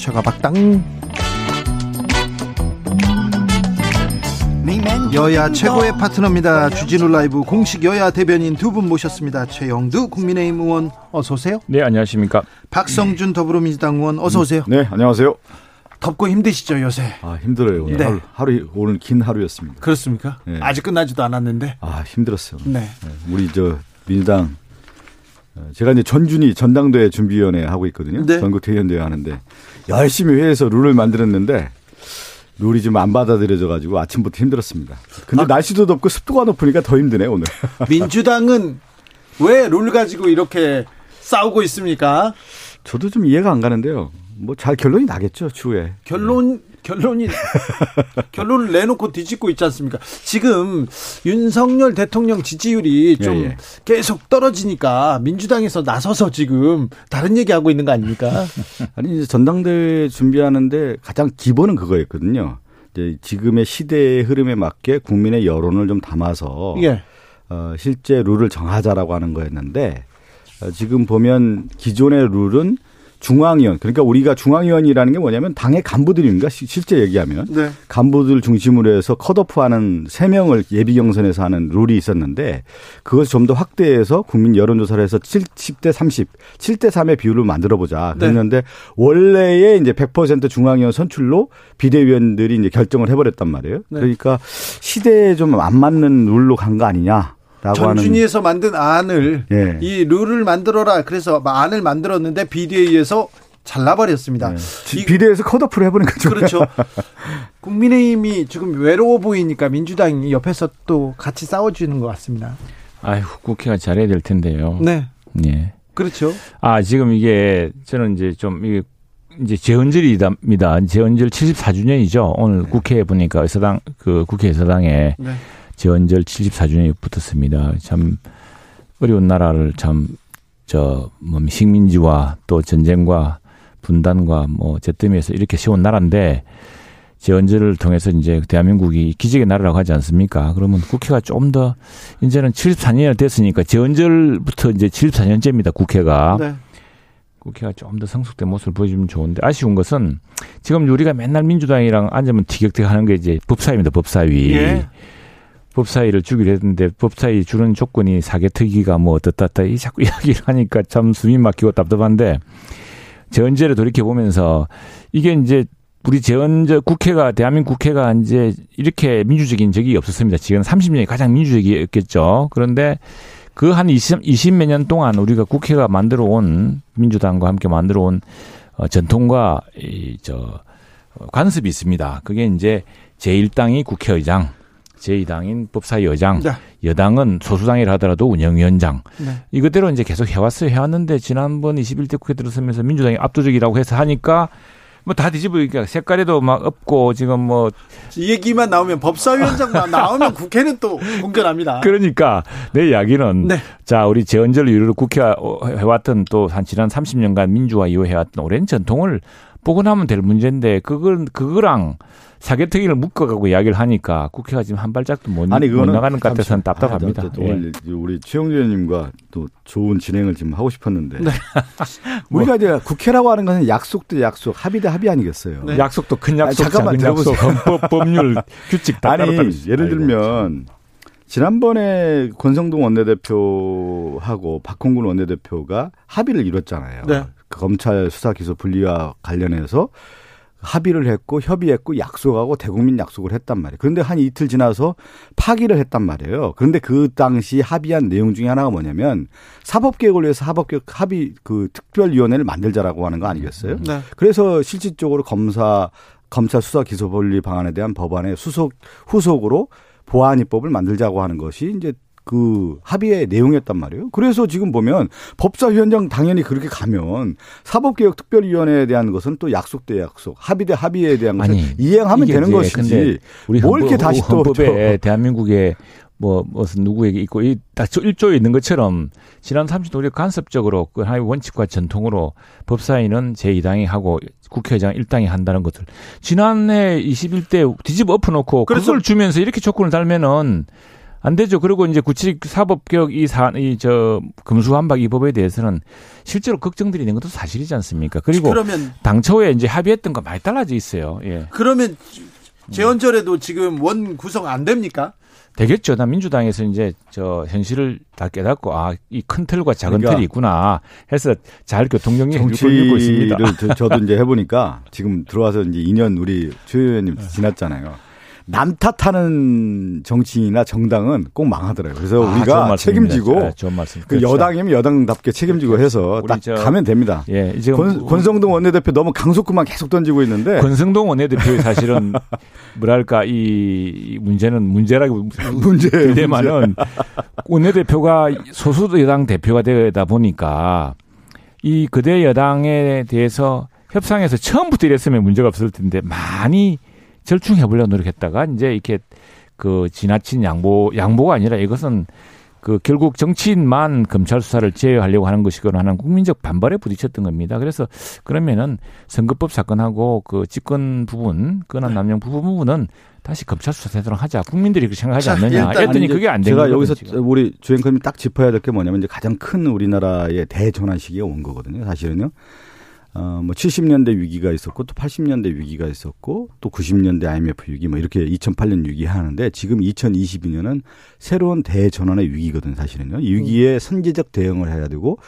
Speaker 1: 최가박당 여야 최고의 파트너입니다. 주진우 라이브 공식 여야 대변인 두 분 모셨습니다. 최형두 국민의힘 의원 어서 오세요.
Speaker 5: 네, 안녕하십니까.
Speaker 1: 박성준 더불어민주당 의원 어서 오세요.
Speaker 5: 네, 안녕하세요.
Speaker 1: 덥고 힘드시죠 요새?
Speaker 5: 아 힘들어요. 오늘 네. 하루, 하루, 오늘 긴 하루였습니다.
Speaker 1: 그렇습니까? 네. 아직 끝나지도 않았는데.
Speaker 5: 아 힘들었어요. 네. 네. 우리 저 민주당 어, 제가 이제 전준희 전당대회 준비위원회 하고 있거든요. 네. 전국 대의원대회 하는데 열심히 회에서 룰을 만들었는데 룰이 좀 안 받아들여져 가지고 아침부터 힘들었습니다. 근데 아, 날씨도 덥고 습도가 높으니까 더 힘드네 오늘.
Speaker 1: 민주당은 왜 룰 가지고 이렇게 싸우고 있습니까?
Speaker 5: 저도 좀 이해가 안 가는데요. 뭐 잘 결론이 나겠죠 추후에.
Speaker 1: 결론 결론이 결론을 내놓고 뒤집고 있지 않습니까? 지금 윤석열 대통령 지지율이 좀 예, 예. 계속 떨어지니까 민주당에서 나서서 지금 다른 얘기 하고 있는 거 아닙니까?
Speaker 5: 아니 이제 전당대회 준비하는데 가장 기본은 그거였거든요. 이제 지금의 시대의 흐름에 맞게 국민의 여론을 좀 담아서 예. 어, 실제 룰을 정하자라고 하는 거였는데 어, 지금 보면 기존의 룰은 중앙위원 그러니까 우리가 중앙위원이라는 게 뭐냐면 당의 간부들입니다. 실제 얘기하면 네. 간부들 중심으로 해서 컷오프하는 세 명을 예비 경선에서 하는 룰이 있었는데 그것을 좀 더 확대해서 국민 여론조사를 해서 70대 30, 7대 3의 비율을 만들어 보자. 네. 그랬는데 네. 원래의 이제 100% 중앙위원 선출로 비대위원들이 이제 결정을 해버렸단 말이에요. 네. 그러니까 시대에 좀 안 맞는 룰로 간 거 아니냐.
Speaker 1: 전준위에서 만든 안을 예. 이 룰을 만들어라. 그래서 안을 만들었는데 비대위에서 잘라버렸습니다.
Speaker 5: 네. 비대위에서 컷오프를 해보는 거죠.
Speaker 1: 그렇죠. 국민의힘이 지금 외로워 보이니까 민주당이 옆에서 또 같이 싸워주는 것 같습니다.
Speaker 6: 아휴, 국회가 잘해야 될 텐데요.
Speaker 1: 네. 예. 그렇죠.
Speaker 6: 아, 지금 이게 저는 이제 좀 이게 이제 재헌절이답니다. 재헌절 74주년이죠. 오늘 네. 국회에 보니까 의사당 그 국회 의사당에 네. 지원절 74주년이 붙었습니다. 참 어려운 나라를 참저뭐 식민지와 또 전쟁과 분단과 뭐 제뜸에서 이렇게 세운 나라인데 재헌절을 통해서 이제 대한민국이 기적의 나라라고 하지 않습니까? 그러면 국회가 좀 더 이제는 74년이 됐으니까 재헌절부터 이제 74년째입니다. 국회가. 네. 국회가 좀 더 성숙된 모습을 보여주면 좋은데 아쉬운 것은 지금 우리가 맨날 민주당이랑 앉으면 티격태격 하는 게 이제 법사위입니다. 법사위. 예. 법사위를 주기로 했는데 법사위 주는 조건이 사개특위가 뭐 어떻다 이 자꾸 이야기를 하니까 참 숨이 막히고 답답한데 재헌제를 돌이켜 보면서 이게 이제 우리 재헌제 국회가 대한민국 국회가 이제 이렇게 민주적인 적이 없었습니다. 지금 30년이 가장 민주적이었겠죠. 그런데 그 한 20, 20몇 년 동안 우리가 국회가 만들어 온 민주당과 함께 만들어 온 어, 전통과 이 저 관습이 있습니다. 그게 이제 제1당이 국회의장, 제2당인 법사위의장, 네. 여당은 소수당이라 하더라도 운영위원장. 네. 이것대로 이제 계속 해왔어요. 해왔는데 지난번 21대 국회 들어서면서 민주당이 압도적이라고 해서 하니까 뭐 다 뒤집으니까 색깔에도 막 없고 지금
Speaker 1: 뭐이 얘기만 나오면 법사위원장만 나오면 국회는 또 공견합니다.
Speaker 6: 그러니까 내 이야기는 네. 자 우리 재헌절 이후로 국회가 해왔던 또 한 지난 30년간 민주화 이후 해왔던 오랜 전통을 나면 될 문제인데 그걸 그거랑 사개특위를 묶어가고 이야기를 하니까 국회가 지금 한 발짝도 못, 아니, 못 나가는 것 같아서는 답답합니다. 아,
Speaker 5: 예. 우리 최영주 의원님과 또 좋은 진행을 지금 하고 싶었는데 네. 우리가 이제 국회라고 하는 것은 약속 대 약속, 합의 대 합의 아니겠어요.
Speaker 6: 네. 약속도 큰 약속, 아니, 잠깐만 들어보세요. 헌법, 법률, 규칙 다
Speaker 5: 아니 예를 들면 지난번에 권성동 원내대표하고 박홍근 원내대표가 합의를 이뤘잖아요. 네. 검찰 수사 기소 분리와 관련해서 합의를 했고 협의했고 약속하고 대국민 약속을 했단 말이에요. 그런데 한 이틀 지나서 파기를 했단 말이에요. 그런데 그 당시 합의한 내용 중에 하나가 뭐냐면 사법개혁을 위해서 사법개혁 합의 그 특별위원회를 만들자라고 하는 거 아니겠어요? 네. 그래서 실질적으로 검사 검찰 수사 기소 분리 방안에 대한 법안의 수속 후속으로 보안 입법을 만들자고 하는 것이 이제 그 합의의 내용이었단 말이에요. 그래서 지금 보면 법사위원장 당연히 그렇게 가면 사법개혁특별위원회에 대한 것은 또 약속 대 약속, 합의 대 합의에 대한 것을 아니, 이행하면 되는 것이지. 우리 뭘 이렇게 다시 또
Speaker 6: 헌법에 대한민국의 뭐 무슨 누구에게 있고 이딱 1조에 있는 것처럼 지난 30년 우리 간섭적으로 그 하나의 원칙과 전통으로 법사위는 제2당이 하고 국회의장 1당이 한다는 것을 지난해 21대 뒤집어 엎어놓고 그걸 주면서 이렇게 조건을 달면은 안 되죠. 그리고 이제 구치직 사법 개혁 이 사, 이, 저, 금수 한박 이 법에 대해서는 실제로 걱정들이 있는 것도 사실이지 않습니까? 그리고 그러면 당초에 이제 합의했던 거 많이 달라져 있어요. 예.
Speaker 1: 그러면 재헌절에도 지금 원 구성 안 됩니까?
Speaker 6: 되겠죠. 나 민주당에서 이제 저 현실을 다 깨닫고 아 이 큰 틀과 작은 그러니까 틀이 있구나 해서 잘 교통정리
Speaker 5: 정치를 있습니다. 저도 이제 해보니까 지금 들어와서 이제 2년 우리 최 의원님 지났잖아요. 남 탓하는 정치인이나 정당은 꼭 망하더라고요. 그래서 아, 우리가 책임지고 네. 그 그렇죠. 여당이면 여당답게 책임지고 해서 딱 가면 됩니다. 예, 이제 권, 권성동 원내대표 너무 강속구만 계속 던지고 있는데
Speaker 6: 권성동 원내대표 사실은 뭐랄까 이 문제는 문제라고 문제 되만은 원내대표가 소수 여당 대표가 되다 보니까 이 그대 여당에 대해서 협상에서 처음부터 이랬으면 문제가 없을 텐데 많이 절충해 보려고 노력했다가 이제 이렇게 그 지나친 양보 양보가 아니라 이것은 그 결국 정치인만 검찰 수사를 제어하려고 하는 것이거나 하는 국민적 반발에 부딪혔던 겁니다. 그래서 그러면은 선거법 사건하고 그 집권 부분, 권한 남용 부분 부분은 다시 검찰 수사 되도록 하자. 국민들이 그렇게 생각하지 않느냐. 했더니 그게 안 되는
Speaker 5: 제가 여기서 지금. 우리 주행커님이 딱 짚어야 될 게 뭐냐면 이제 가장 큰 우리나라의 대전환 시기가 온 거거든요. 사실은요. 어, 뭐 70년대 위기가 있었고 또 80년대 위기가 있었고 또 90년대 IMF 위기 뭐 이렇게 2008년 위기 하는데 지금 2022년은 새로운 대전환의 위기거든 사실은요. 이 위기에 선제적 대응을 해야 되고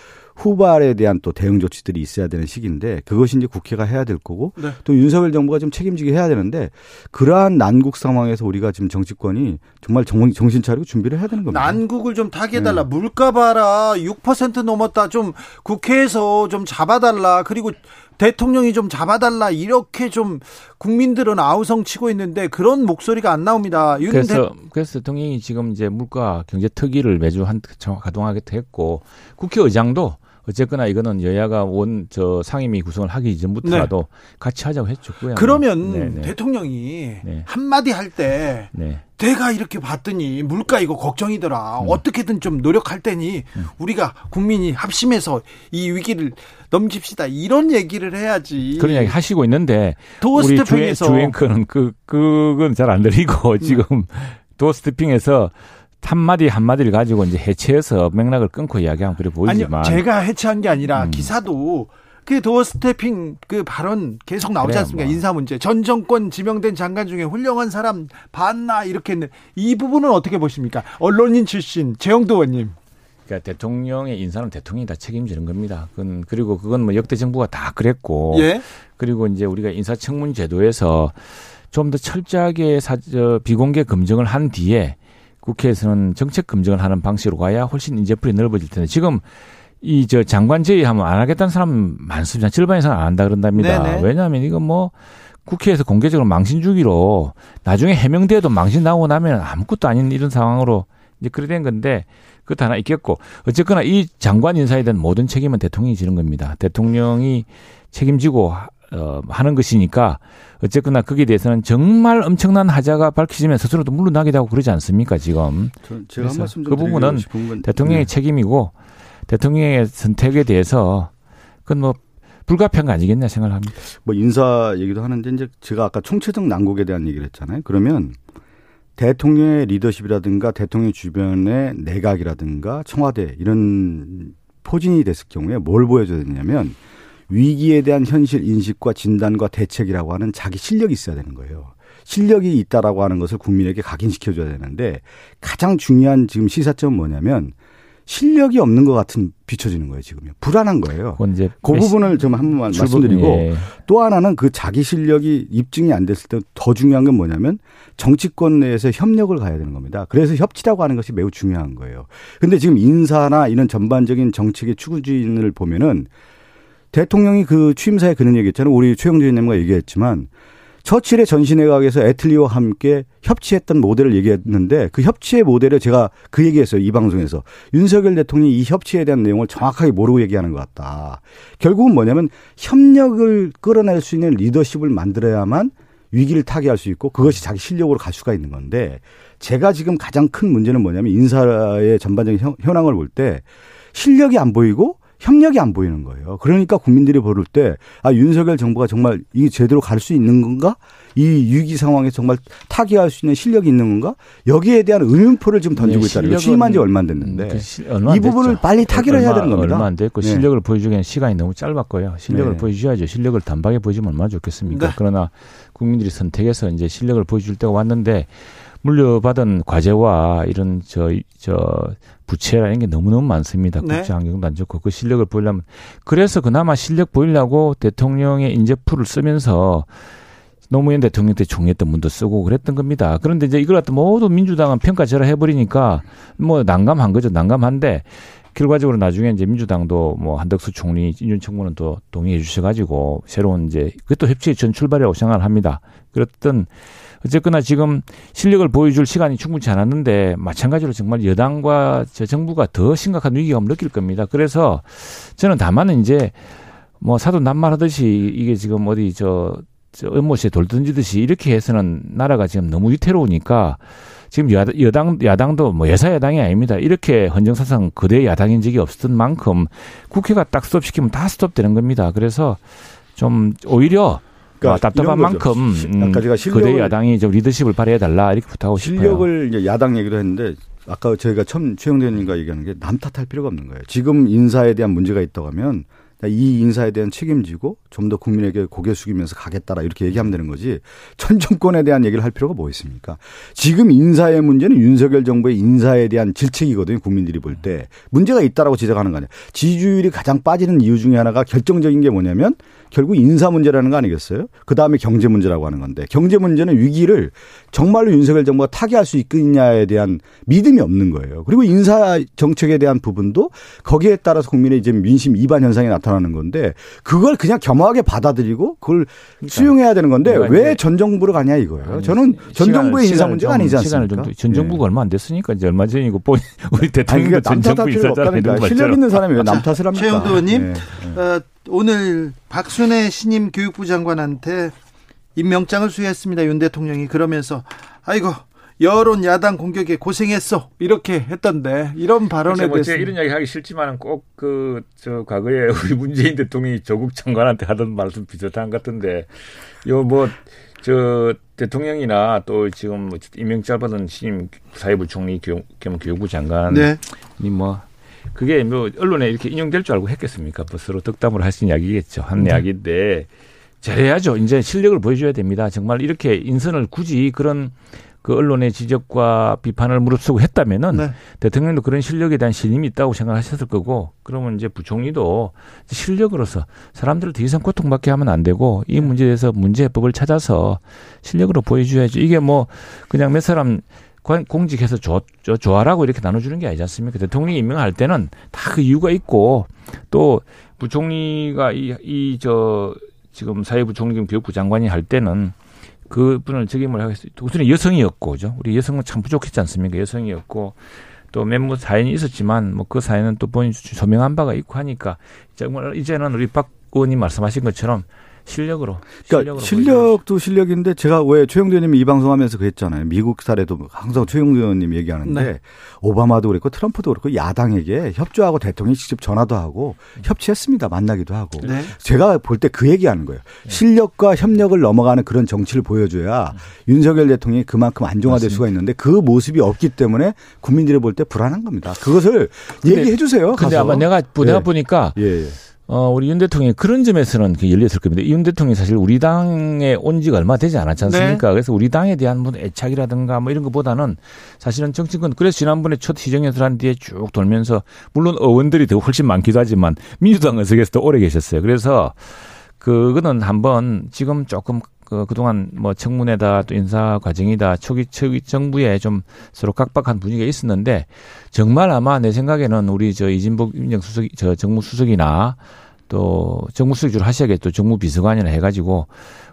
Speaker 5: 후발에 대한 또 대응 조치들이 있어야 되는 시기인데 그것이 이제 국회가 해야 될 거고 네. 또 윤석열 정부가 좀 책임지게 해야 되는데 그러한 난국 상황에서 우리가 지금 정치권이 정말 정, 신 차리고 준비를 해야 되는 겁니다.
Speaker 1: 난국을 좀 타게 해달라. 네. 물가 봐라. 6% 넘었다. 좀 국회에서 좀 잡아달라. 그리고 대통령이 좀 잡아달라 이렇게 좀 국민들은 아우성 치고 있는데 그런 목소리가 안 나옵니다.
Speaker 6: 그래서 대... 그래서 대통령이 지금 이제 물가 경제 특위를 매주 한 가동하게 했고 국회의장도 어쨌거나 이거는 여야가 원 저 상임위 구성을 하기 이전부터라도 네. 같이 하자고 했죠.
Speaker 1: 그러면 네네. 네. 대통령이 네. 한마디 할때 네. 내가 이렇게 봤더니 물가 이거 걱정이더라. 음. 어떻게든 좀 노력할 테니 음. 우리가 국민이 합심해서 이 위기를 넘깁시다. 이런 얘기를 해야지.
Speaker 6: 그런 이야기 하시고 있는데 도어스테핑에서 주 앵커는 그 그건 잘 안 들리고 음. 지금 도어스테핑에서 한마디 한마디를 가지고 이제 해체해서 맥락을 끊고 이야기하면 그래 보이지만
Speaker 1: 아니요, 제가 해체한 게 아니라 음. 기사도 그 도어스테핑 그 발언 계속 나오지 않습니까? 뭐. 인사 문제. 전 정권 지명된 장관 중에 훌륭한 사람 봤나 이렇게 했는데 이 부분은 어떻게 보십니까? 언론인 출신 최형두 의원님.
Speaker 6: 그러니까 대통령의 인사는 대통령이 다 책임지는 겁니다. 그건 그리고 그건 뭐 역대 정부가 다 그랬고 예? 그리고 이제 우리가 인사청문 제도에서 좀 더 철저하게 사, 저, 비공개 검증을 한 뒤에 국회에서는 정책 검증을 하는 방식으로 가야 훨씬 인재풀이 넓어질 텐데 지금 이 저 장관 제의하면 안 하겠다는 사람 많습니다. 절반 이상 안 한다 그런답니다. 네네. 왜냐하면 이거 뭐 국회에서 공개적으로 망신 주기로 나중에 해명돼도 망신 나오고 나면 아무것도 아닌 이런 상황으로 이제 그래 된 건데 그것도 하나 있겠고 어쨌거나 이 장관 인사에 대한 모든 책임은 대통령이 지는 겁니다. 대통령이 책임지고 어, 하는 것이니까 어쨌거나 거기에 대해서는 정말 엄청난 하자가 밝혀지면 스스로도 물러나게 되고 그러지 않습니까 지금?
Speaker 5: 제가 한 말씀
Speaker 6: 그 부분은 대통령의 네. 책임이고 대통령의 선택에 대해서 그건 뭐 불가피한 거 아니겠냐 생각을 합니다.
Speaker 5: 뭐 인사 얘기도 하는데 이제 제가 아까 총체적 난국에 대한 얘기를 했잖아요. 그러면 대통령의 리더십이라든가 대통령 주변의 내각이라든가 청와대 이런 포진이 됐을 경우에 뭘 보여줘야 되냐면 위기에 대한 현실 인식과 진단과 대책이라고 하는 자기 실력이 있어야 되는 거예요. 실력이 있다라고 하는 것을 국민에게 각인시켜 줘야 되는데 가장 중요한 지금 시사점은 뭐냐면 실력이 없는 것 같은 비춰지는 거예요 지금요. 불안한 거예요. 이제 그 부분을 좀 한 번만 말씀드리고 예. 또 하나는 그 자기 실력이 입증이 안 됐을 때 더 중요한 건 뭐냐면 정치권 내에서 협력을 가야 되는 겁니다. 그래서 협치라고 하는 것이 매우 중요한 거예요. 근데 지금 인사나 이런 전반적인 정책의 추구주의를 보면은 대통령이 그 취임사에 그런 얘기했잖아요. 우리 최영재 의원님과 얘기했지만 처칠의 전시내각에서 애틀리와 함께 협치했던 모델을 얘기했는데 그 협치의 모델을 제가 그 얘기했어요. 이 방송에서. 윤석열 대통령이 이 협치에 대한 내용을 정확하게 모르고 얘기하는 것 같다. 결국은 뭐냐면 협력을 끌어낼 수 있는 리더십을 만들어야만 위기를 타개할 수 있고 그것이 자기 실력으로 갈 수가 있는 건데 제가 지금 가장 큰 문제는 뭐냐면 인사의 전반적인 현황을 볼 때 실력이 안 보이고 협력이 안 보이는 거예요. 그러니까 국민들이 보를 때, 아, 윤석열 정부가 정말 이 제대로 갈 수 있는 건가? 이 위기 상황에 정말 타개할 수 있는 실력이 있는 건가? 여기에 대한 의문표를 지금 던지고 네, 있다는 거예요. 취임한 지 얼마 안 됐는데. 그 시, 얼마 이 부분을. 빨리 타결을 해야 되는 겁니다.
Speaker 6: 얼마 안 됐고 네. 실력을 보여주기에는 시간이 너무 짧았고요. 실력을 네. 보여주셔야죠. 실력을 단박에 보여주면 얼마나 좋겠습니까? 네. 그러나 국민들이 선택해서 이제 실력을 보여줄 때가 왔는데 물려받은 과제와 이런 저, 저, 부채라는 게 너무너무 많습니다. 네. 국제 환경도 안 좋고 그 실력을 보이려면 그래서 그나마 실력 보이려고 대통령의 인재풀을 쓰면서 노무현 대통령 때 총리했던 문도 쓰고 그랬던 겁니다. 그런데 이제 이걸 갖다 모두 민주당은 평가절하 해버리니까 뭐 난감한 거죠. 난감한데 결과적으로 나중에 이제 민주당도 뭐 한덕수 총리, 인준 청문은 또 동의해 주셔가지고 새로운 이제 그것도 협치의 전 출발이라고 생각을 합니다. 그랬던 어쨌거나 지금 실력을 보여줄 시간이 충분치 않았는데 마찬가지로 정말 여당과 저 정부가 더 심각한 위기감을 느낄 겁니다. 그래서 저는 다만 이제 뭐 사도 낱말하듯이 이게 지금 어디 저, 저 연못에 돌 던지듯이 이렇게 해서는 나라가 지금 너무 위태로우니까 지금 여당 야당도 뭐 여사 야당이 아닙니다. 이렇게 헌정사상 그대 야당인 적이 없었던 만큼 국회가 딱 스톱시키면 다 스톱되는 겁니다. 그래서 좀 오히려 그러니까 답답한 만큼 음, 그대 야당이 좀 리더십을 발휘해 달라 이렇게 부탁하고
Speaker 5: 싶어요. 실력을 이제 야당 얘기도 했는데 아까 저희가 처음 최영대 의원님과 얘기하는 게 남 탓할 필요가 없는 거예요. 지금 인사에 대한 문제가 있다고 하면 이 인사에 대한 책임지고 좀 더 국민에게 고개 숙이면서 가겠다라 이렇게 얘기하면 되는 거지 전 정권에 대한 얘기를 할 필요가 뭐 있습니까? 지금 인사의 문제는 윤석열 정부의 인사에 대한 질책이거든요. 국민들이 볼 때 문제가 있다라고 지적하는 거 아니에요. 지지율이 가장 빠지는 이유 중에 하나가 결정적인 게 뭐냐면 결국 인사 문제라는 거 아니겠어요? 그 다음에 경제 문제라고 하는 건데 경제 문제는 위기를 정말로 윤석열 정부가 타개할 수 있겠냐에 대한 믿음이 없는 거예요. 그리고 인사 정책에 대한 부분도 거기에 따라서 국민의 이제 민심 이반 현상이 나타나는 건데 그걸 그냥 겸허하게 받아들이고 그걸 그러니까 수용해야 되는 건데 왜 전 정부로 가냐 이거예요. 아니, 저는 전 정부의 인사 문제가 아니지 않습니까?
Speaker 6: 전 정부가 예. 얼마 안 됐으니까 이제 얼마 전이고 우리 대통령도 전 정부
Speaker 5: 인사잖아요. 실력 있는 사람이 왜 남 탓을 합니까?
Speaker 1: 최영도 의원님 예. 어, 오늘 박순애 신임 교육부 장관한테 임명장을 수여했습니다. 윤 대통령이 그러면서 아이고 여론 야당 공격에 고생했어 이렇게 했던데 이런 발언에
Speaker 6: 뭐 대해서 이런 이야기 하기 싫지만은 꼭그 저 과거에 우리 문재인 대통령이 조국 장관한테 하던 말씀 비슷한 것 같은데 요 뭐 저 대통령이나 또 지금 뭐 임명장 받은 신임 사회부 총리 겸 교육부 장관이 네. 뭐 그게 뭐 언론에 이렇게 인용될 줄 알고 했겠습니까? 뭐 서로 덕담을 하신 이야기겠죠. 한 네. 이야기인데 잘해야죠. 이제 실력을 보여줘야 됩니다. 정말 이렇게 인선을 굳이 그런 그 언론의 지적과 비판을 무릅쓰고 했다면은 네. 대통령도 그런 실력에 대한 신임이 있다고 생각하셨을 거고 그러면 이제 부총리도 실력으로서 사람들을 더 이상 고통받게 하면 안 되고 이 문제에 대해서 문제 해법을 찾아서 실력으로 보여줘야죠. 이게 뭐 그냥 몇 사람 공직해서 조, 조, 좋아라고 이렇게 나눠주는 게 아니지 않습니까? 대통령이 임명할 때는 다 그 이유가 있고 또 부총리가 이, 이, 저, 지금 사회부총리 겸 교육부 장관이 할 때는 그 분을 책임을 하겠어요. 우선 여성이었고, 그죠? 우리 여성은 참 부족했지 않습니까? 여성이었고, 또 몇몇 사연이 있었지만, 뭐 그 사연은 또 본인이 소명한 바가 있고 하니까, 이제는 우리 박 의원님 말씀하신 것처럼 실력으로.
Speaker 5: 그러니까 실력도 실력인데 제가 왜 최영도 의원님이 이 방송하면서 그랬잖아요. 미국 사례도 항상 최영도 의원님 얘기하는데 네. 오바마도 그랬고 트럼프도 그렇고 야당에게 협조하고 대통령이 직접 전화도 하고 협치했습니다. 만나기도 하고. 네. 제가 볼 때 그 얘기하는 거예요. 네. 실력과 협력을 넘어가는 그런 정치를 보여줘야 음. 윤석열 대통령이 그만큼 안정화될 맞습니다. 수가 있는데 그 모습이 없기 때문에 국민들이 볼 때 불안한 겁니다. 그것을 얘기해 주세요.
Speaker 6: 근데 아마 내가 내가 예. 보니까 예. 예. 어, 우리 윤 대통령이 그런 점에서는 열렸을 겁니다. 윤 대통령이 사실 우리 당에 온 지가 얼마 되지 않았지 않습니까? 네. 그래서 우리 당에 대한 뭐 애착이라든가 뭐 이런 것보다는 사실은 정치권, 그래서 지난번에 첫 시정연설 한 뒤에 쭉 돌면서 물론 의원들이 더 훨씬 많기도 하지만 민주당 의석에서도 오래 계셨어요. 그래서 그거는 한번 지금 조금 그 그동안 뭐 청문회다 또 인사 과정이다 초기 초기 정부에 좀 서로 각박한 분위기가 있었는데 정말 아마 내 생각에는 우리 저 이진복 민정수석 저 정무수석이나 또 정무수석주로 하셔야겠죠 정무비서관이나 해가지고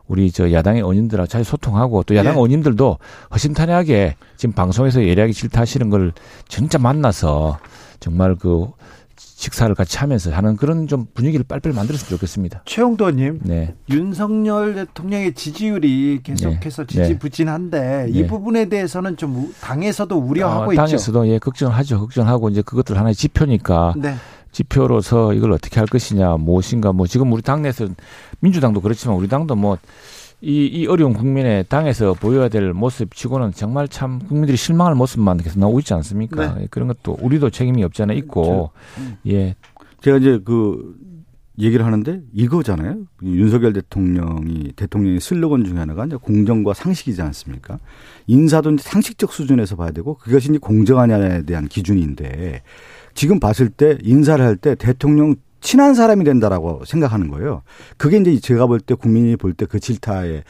Speaker 6: 우리 저 야당의 의원님들하고 잘 소통하고 또 야당 예. 의원님들도 허심탄회하게 지금 방송에서 예리하게 질타하시는 걸 진짜 만나서 정말 그 식사를 같이 하면서 하는 그런 좀 분위기를 빨리빨리 만들었으면 좋겠습니다.
Speaker 1: 최영도님, 네. 윤석열 대통령의 지지율이 계속해서 네. 지지부진한데 네. 이 네. 부분에 대해서는 좀 당에서도 우려하고 어,
Speaker 6: 당에서도 있죠. 당에서도 예 걱정하죠. 걱정하고 이제 그것들 하나의 지표니까 네. 지표로서 이걸 어떻게 할 것이냐 무엇인가 뭐 지금 우리 당내에서 민주당도 그렇지만 우리 당도 뭐 이, 이 어려운 국민의 당에서 보여야 될 모습 치고는 정말 참 국민들이 실망할 모습만 계속 나오고 있지 않습니까? 네. 그런 것도 우리도 책임이 없지 않아 있고,
Speaker 5: 음. 예. 제가 이제 그 얘기를 하는데 이거잖아요. 윤석열 대통령이 대통령의 슬로건 중에 하나가 이제 공정과 상식이지 않습니까? 인사도 상식적 수준에서 봐야 되고 그것이 이제 공정하냐에 대한 기준인데 지금 봤을 때 인사를 할 때 대통령 친한 사람이 된다라고 생각하는 거예요. 그게 이제 제가 볼 때 국민이 볼 때 그 질타의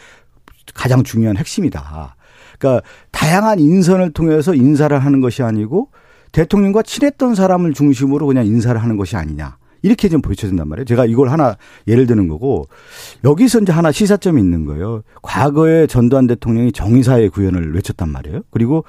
Speaker 5: 가장 중요한 핵심이다. 그러니까 다양한 인선을 통해서 인사를 하는 것이 아니고 대통령과 친했던 사람을 중심으로 그냥 인사를 하는 것이 아니냐. 이렇게 좀 보여진단 말이에요. 제가 이걸 하나 예를 드는 거고 여기서 이제 하나 시사점이 있는 거예요. 과거에 전두환 대통령이 정의사의 구현을 외쳤단 말이에요. 그리고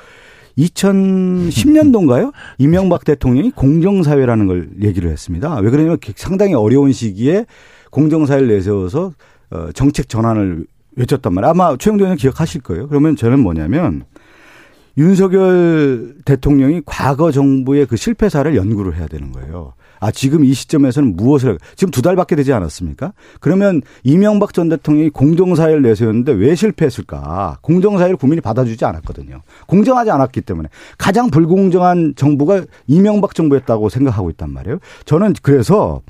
Speaker 5: 2010년도인가요? 이명박 대통령이 공정사회라는 걸 얘기를 했습니다. 왜 그러냐면 상당히 어려운 시기에 공정사를 내세워서 어, 정책 전환을 외쳤단 말이에요. 아마 최영도 의원 기억하실 거예요. 그러면 저는 뭐냐면 윤석열 대통령이 과거 정부의 그 실패사를 연구를 해야 되는 거예요. 아, 지금 이 시점에서는 무엇을, 지금 두 달밖에 되지 않았습니까? 그러면 이명박 전 대통령이 공정사회를 내세웠는데 왜 실패했을까? 공정사회를 국민이 받아주지 않았거든요. 공정하지 않았기 때문에. 가장 불공정한 정부가 이명박 정부였다고 생각하고 있단 말이에요. 저는 그래서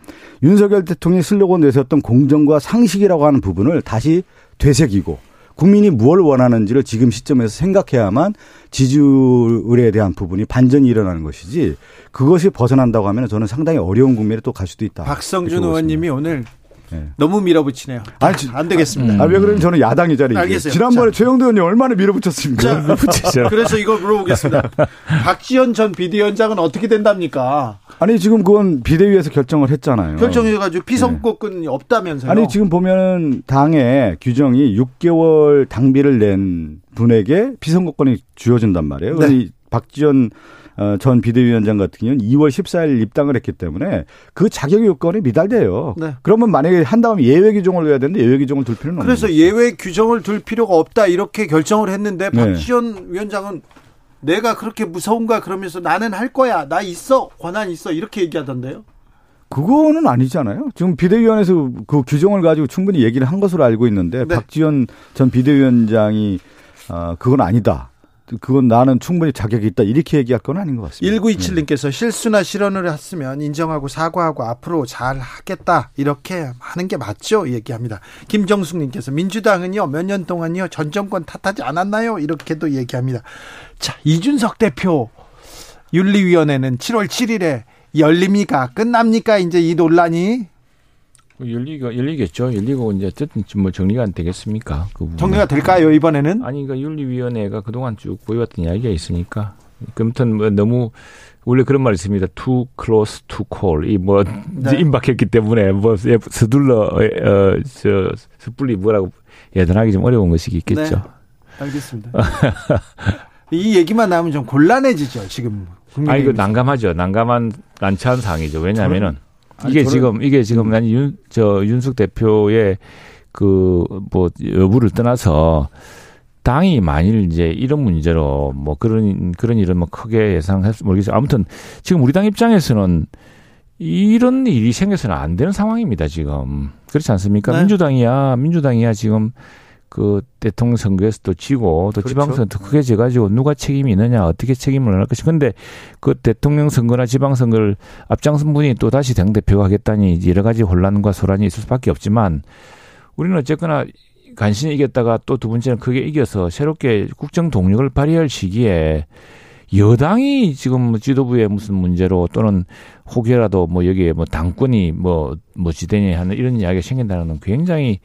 Speaker 5: 윤석열 대통령이 슬로건 내세웠던 공정과 상식이라고 하는 부분을 다시 되새기고 국민이 무엇을 원하는지를 지금 시점에서 생각해야만 지지율에 대한 부분이 반전이 일어나는 것이지 그것이 벗어난다고 하면 저는 상당히 어려운 국면에 또 갈 수도 있다.
Speaker 1: 박성준 의원님이 오늘 네. 너무 밀어붙이네요. 아니, 안 되겠습니다.
Speaker 5: 음. 아, 왜 그러면 저는 야당이잖아요.
Speaker 1: 알겠어요.
Speaker 5: 지난번에 최영도 의원님 얼마나 밀어붙였습니까?
Speaker 1: 자, 그래서 이걸 물어보겠습니다. 박지원 전 비대위원장은 어떻게 된답니까?
Speaker 5: 아니, 지금 그건 비대위에서 결정을 했잖아요.
Speaker 1: 결정해가지고 피선거권이 네. 없다면서요?
Speaker 5: 아니, 지금 보면 당의 규정이 6개월 당비를 낸 분에게 피선거권이 주어진단 말이에요. 네. 박지원 어, 전 비대위원장 같은 경우는 2월 14일 입당을 했기 때문에 그 자격 요건이 미달돼요. 네. 그러면 만약에 한 다음 예외 규정을 해야 되는데 예외 규정을 둘 필요는
Speaker 1: 없는 그래서 예외 규정을 둘 필요가 없다 이렇게 결정을 했는데 네. 박지원 위원장은 내가 그렇게 무서운가 그러면서 나는 할 거야. 나 있어. 권한 있어. 이렇게 얘기하던데요.
Speaker 5: 그거는 아니잖아요. 지금 비대위원회에서 그 규정을 가지고 충분히 얘기를 한 것으로 알고 있는데 네. 박지원 전 비대위원장이 어, 그건 아니다. 그건 나는 충분히 자격이 있다 이렇게 얘기할 건 아닌 것 같습니다.
Speaker 1: 1927님께서 네. 실수나 실언을 했으면 인정하고 사과하고 앞으로 잘 하겠다 이렇게 하는 게 맞죠 얘기합니다. 김정숙님께서 민주당은요 몇 년 동안요 전 정권 탓하지 않았나요 이렇게도 얘기합니다. 자 이준석 대표 윤리위원회는 7월 7일에 열립니까 끝납니까 이제 이 논란이
Speaker 6: 열리가 열리겠죠. 열리고 이제 어쨌든 뭐 정리가 안 되겠습니까?
Speaker 1: 그 정리가 될까요 이번에는?
Speaker 6: 아니 그러니까 윤리위원회가 그동안 쭉 보여왔던 이야기가 있으니까. 아무튼 뭐 너무 원래 그런 말이 있습니다. too close to call. 이뭐 네. 임박했기 때문에 뭐 서둘러 어저 섣불리 뭐라고 예단하기 좀 어려운 것이 있겠죠. 네.
Speaker 1: 알겠습니다. 이 얘기만 나오면 좀 곤란해지죠 지금.
Speaker 6: 아 이거 난감하죠. 난감한 난처한 상황이죠. 왜냐하면은. 이게 지금 이게 지금 난 윤 저 윤석 대표의 그 뭐 여부를 떠나서 당이 만일 이제 이런 문제로 뭐 그런 그런 일은 뭐 크게 예상할 수 모르겠어요. 아무튼 지금 우리 당 입장에서는 이런 일이 생겨서는 안 되는 상황입니다. 지금 그렇지 않습니까? 네. 민주당이야 민주당이야 지금 그 대통령 선거에서도 지고 또 그렇죠. 지방선거도 크게 져가지고 누가 책임이 있느냐 어떻게 책임을 할 것이 근데 그 대통령 선거나 지방선거를 앞장선 분이 또 다시 당 대표가 하겠다니 여러 가지 혼란과 소란이 있을 수밖에 없지만 우리는 어쨌거나 간신히 이겼다가 또 두 번째는 크게 이겨서 새롭게 국정 동력을 발휘할 시기에 여당이 지금 지도부의 무슨 문제로 또는 혹여라도 뭐 여기에 뭐 당권이 뭐, 뭐 지대니 하는 이런 이야기가 생긴다는 건 굉장히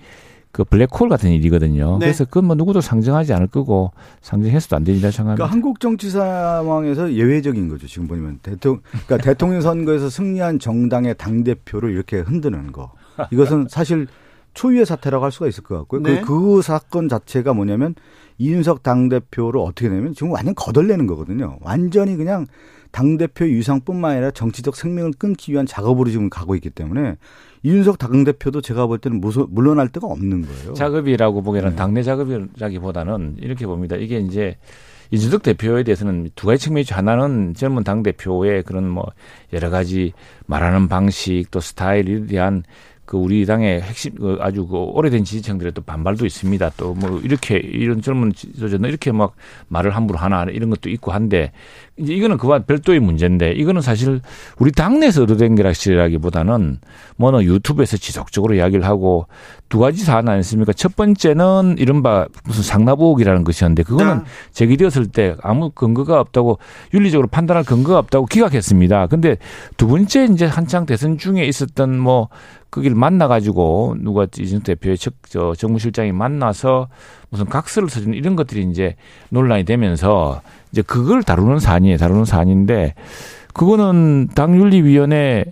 Speaker 6: 그 블랙홀 같은 일이거든요. 네. 그래서 그건 뭐 누구도 상정하지 않을 거고 상정해서도 안 되리라 생각합니다.
Speaker 5: 그러니까 한국 정치 상황에서 예외적인 거죠. 지금 보면 대통령 그러니까 대통령 선거에서 승리한 정당의 당 대표를 이렇게 흔드는 거. 이것은 사실 초유의 사태라고 할 수가 있을 것 같고요. 그, 네. 그, 그 사건 자체가 뭐냐면 이준석 당 대표를 어떻게 되면 지금 완전 거덜내는 거거든요. 완전히 그냥 당 대표 유상뿐만 아니라 정치적 생명을 끊기 위한 작업으로 지금 가고 있기 때문에 이준석 당대표도 제가 볼 때는 무서, 물러날 데가 없는 거예요.
Speaker 6: 작업이라고 보기에는 네. 당내 작업이라기보다는 이렇게 봅니다. 이게 이제 이준석 대표에 대해서는 두 가지 측면이 있죠. 하나는 젊은 당대표의 그런 뭐 여러 가지 말하는 방식 또 스타일에 대한 그 우리 당의 핵심 그 아주 그 오래된 지지층들의 또 반발도 있습니다. 또 뭐 이렇게 이런 젊은 지도자는 이렇게 막 말을 함부로 하나 이런 것도 있고 한데 이제 이거는 그와 별도의 문제인데 이거는 사실 우리 당내에서 얻어된 게라기보다는 뭐 유튜브에서 지속적으로 이야기를 하고 두 가지 사안 아니습니까? 첫 번째는 이른바 무슨 상납의혹이라는 것이었는데 그거는 네. 제기되었을 때 아무 근거가 없다고 윤리적으로 판단할 근거가 없다고 기각했습니다. 근데 두 번째 이제 한창 대선 중에 있었던 뭐 거기를 만나가지고 누가 이준석 대표의 저, 저 정무실장이 만나서 무슨 각서를 써주는 이런 것들이 이제 논란이 되면서 이제 그걸 다루는 사안이에요. 다루는 사안인데 그거는 당윤리위원회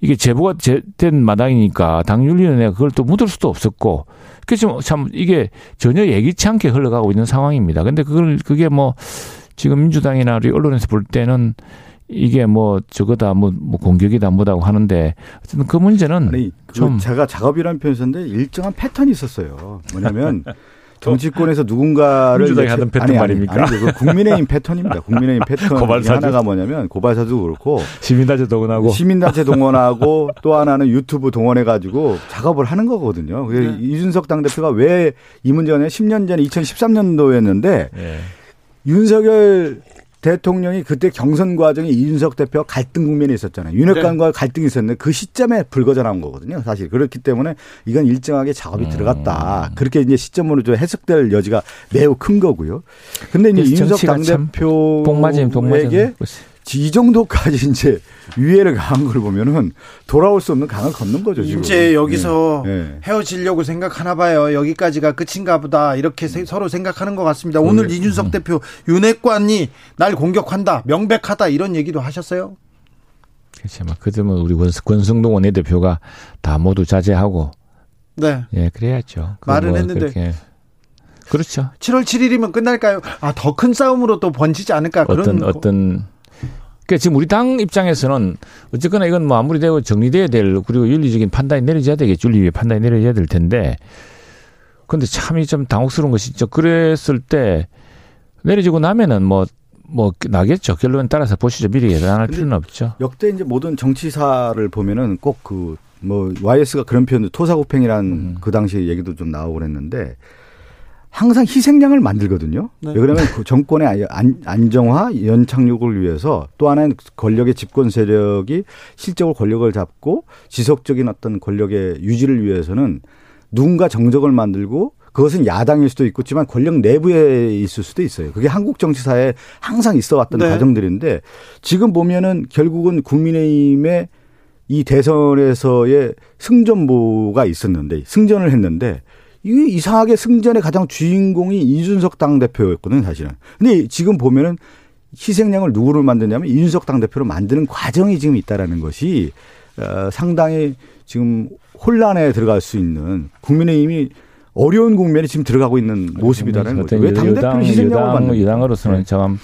Speaker 6: 이게 제보가 된 마당이니까 당윤리위원회가 그걸 또 묻을 수도 없었고 그래서 참 이게 전혀 예기치 않게 흘러가고 있는 상황입니다. 근데 그걸 그게 뭐 지금 민주당이나 우리 언론에서 볼 때는 이게 뭐 저거다 뭐, 뭐 공격이다 뭐다고 하는데 어쨌든 그 문제는
Speaker 5: 아니, 좀 제가 작업이라는 표현 썼는데 일정한 패턴이 있었어요. 뭐냐면 정치권에서 누군가를
Speaker 6: 민주당이 하던 패턴 아니, 말입니까?
Speaker 5: 아니, 그 국민의힘 패턴입니다. 국민의힘 패턴 고발사주. 하나가 뭐냐면 고발사도 그렇고
Speaker 6: 시민단체 동원하고
Speaker 5: 시민단체 동원하고 또 하나는 유튜브 동원해 가지고 작업을 하는 거거든요. 네. 이준석 당대표가 왜 이 문제는 10년 전에 2013년도였는데 네. 윤석열 대통령이 그때 경선 과정에 이준석 대표와 갈등 국면에 있었잖아요. 윤핵관과 네. 갈등이 있었는데 그 시점에 불거져 나온 거거든요. 사실 그렇기 때문에 이건 일정하게 작업이 음. 들어갔다. 그렇게 이제 시점으로 좀 해석될 여지가 매우 큰 거고요. 근데 이제 이준석 당대표에게 이 정도까지 이제 위해를 가한 걸 보면은 돌아올 수 없는 강을 걷는 거죠. 지금.
Speaker 1: 이제 여기서 네. 네. 헤어지려고 생각하나 봐요. 여기까지가 끝인가 보다 이렇게 음. 서로 생각하는 것 같습니다. 오늘 음. 이준석 대표 윤핵관이 날 공격한다, 명백하다 이런 얘기도 하셨어요.
Speaker 6: 그렇죠. 막 그러면 우리 권성동 원내대표가 다 모두 자제하고 네. 예, 그래야죠.
Speaker 1: 말은 뭐 했는데
Speaker 6: 그렇죠.
Speaker 1: 7월 7일이면 끝날까요? 아, 더 큰 싸움으로 또 번지지 않을까
Speaker 6: 어떤 그런 어떤 그러니까 지금 우리 당 입장에서는 어쨌거나 이건 뭐 아무리 되고 정리돼야 될 그리고 윤리적인 판단이 내려져야 되겠죠. 윤리의 판단이 내려져야 될 텐데. 근데 참이 좀 당혹스러운 것이 죠 그랬을 때 내려지고 나면은 뭐, 뭐 나겠죠. 결론에 따라서 보시죠. 미리 예단할 필요는 없죠.
Speaker 5: 역대 이제 모든 정치사를 보면은 꼭 그 뭐 YS가 그런 표현도 토사구팽이란 음. 그 당시 얘기도 좀 나오고 그랬는데 항상 희생양을 만들거든요. 네. 왜냐하면 그 정권의 안정화, 연착륙을 위해서 또 하나는 권력의 집권 세력이 실적으로 권력을 잡고 지속적인 어떤 권력의 유지를 위해서는 누군가 정적을 만들고 그것은 야당일 수도 있겠지만 권력 내부에 있을 수도 있어요. 그게 한국 정치사에 항상 있어 왔던 네. 과정들인데 지금 보면은 결국은 국민의힘의 이 대선에서의 승전보가 있었는데 승전을 했는데 이게 이상하게 승전의 가장 주인공이 이준석 당대표였거든요, 사실은. 근데 지금 보면은 희생양을 누구를 만드냐면 이준석 당대표로 만드는 과정이 지금 있다라는 것이 어, 상당히 지금 혼란에 들어갈 수 있는 국민의힘이 어려운 국면에 지금 들어가고 있는 모습이다라는 거죠. 왜 당대표를 희생양을 만드는
Speaker 6: 여당으로서는 네. 참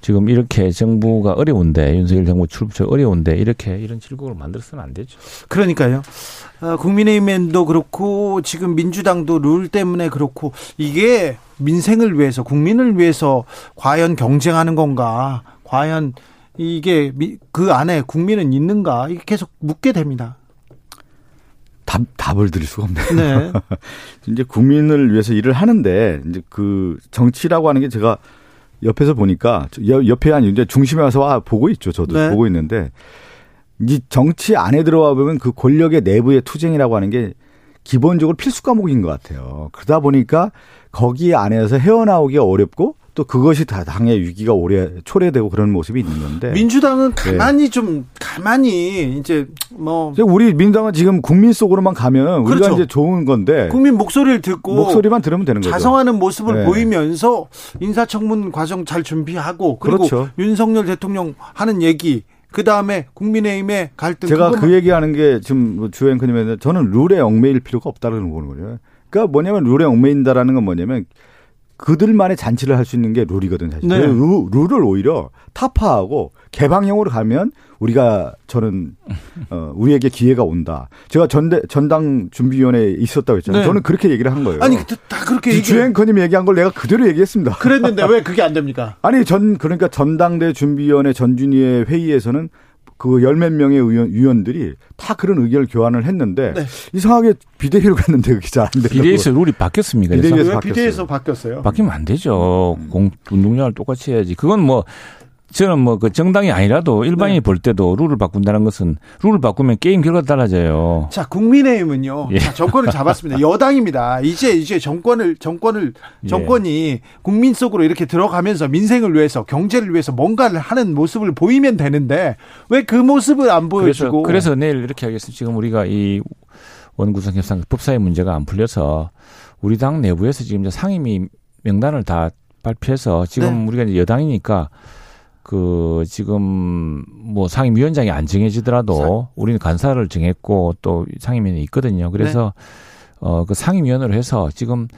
Speaker 6: 지금 이렇게 정부가 어려운데 윤석열 정부 출범 어려운데 이렇게 이런 질국을 만들어서는 안 되죠.
Speaker 1: 그러니까요. 어, 국민의힘도 그렇고 지금 민주당도 룰 때문에 그렇고 이게 민생을 위해서 국민을 위해서 과연 경쟁하는 건가? 과연 이게 그 안에 국민은 있는가? 이게 계속 묻게 됩니다.
Speaker 5: 답, 답을 드릴 수가 없네요. 네. 이제 국민을 위해서 일을 하는데 이제 그 정치라고 하는 게 제가 옆에서 보니까 옆에 아니 이제 중심에 와서 와 보고 있죠. 저도 네. 보고 있는데 이 정치 안에 들어와 보면 그 권력의 내부의 투쟁이라고 하는 게 기본적으로 필수 과목인 것 같아요. 그러다 보니까 거기 안에서 헤어나오기 어렵고 또 그것이 다 당의 위기가 오래 초래되고 그런 모습이 있는 건데
Speaker 1: 민주당은 네. 가만히 네. 좀 가만히 이제 뭐
Speaker 5: 우리 민주당은 지금 국민 속으로만 가면 우리가 그렇죠. 이제 좋은 건데
Speaker 1: 국민 목소리를 듣고
Speaker 5: 목소리만 들으면 되는
Speaker 1: 거죠. 자성하는 모습을 네. 보이면서 인사청문 과정 잘 준비하고 그리고 그렇죠. 윤석열 대통령 하는 얘기 그 다음에 국민의힘의 갈등.
Speaker 5: 제가 그 얘기하는 게 지금 뭐주 앵커님의 저는 룰에 얽매일 필요가 없다는 보는 거예요. 그러니까 뭐냐면 룰에 얽매인다라는 건 뭐냐면 그들만의 잔치를 할 수 있는 게 룰이거든 사실. 네. 룰, 룰을 오히려 타파하고 개방형으로 가면 우리가 저는 어 우리에게 기회가 온다. 제가 전대 전당 준비위원회에 있었다고 했잖아요. 네. 저는 그렇게 얘기를 한 거예요.
Speaker 1: 아니 다 그렇게.
Speaker 5: 주행커님 얘기한 걸 내가 그대로 얘기했습니다.
Speaker 1: 그랬는데 왜 그게 안 됩니까?
Speaker 5: 아니 전 그러니까 전당대 준비위원회 전준위의 회의에서는 그 열 몇 명의 의원, 위원들이 다 그런 의견을 교환을 했는데 네. 이상하게 비대위로 갔는데 그게 잘 안 되고
Speaker 6: 비대위에서 룰이 바뀌었습니까?
Speaker 1: 비대위에서, 비대위에서 바뀌었어요.
Speaker 6: 바뀌면 안 되죠. 음. 공 운동량을 똑같이 해야지. 그건 뭐 저는 뭐 그 정당이 아니라도 일반인이 네. 볼 때도 룰을 바꾼다는 것은 룰을 바꾸면 게임 결과가 달라져요.
Speaker 1: 자, 국민의힘은요. 예. 자, 정권을 잡았습니다. 여당입니다. 이제 이제 정권을 정권을 예. 정권이 예. 국민 속으로 이렇게 들어가면서 민생을 위해서 경제를 위해서 뭔가를 하는 모습을 보이면 되는데 왜 그 모습을 안 보여주고
Speaker 6: 그래서, 그래서 내일 이렇게 하겠습니다. 지금 우리가 이 원구성 협상 법사위 문제가 안 풀려서 우리 당 내부에서 지금 상임위 명단을 다 발표해서 지금 네. 우리가 이제 여당이니까 그 지금 뭐 상임위원장이 안 정해지더라도 우리는 간사를 정했고 또 상임위원회 있거든요. 그래서 네. 어그 상임위원회로 해서 지금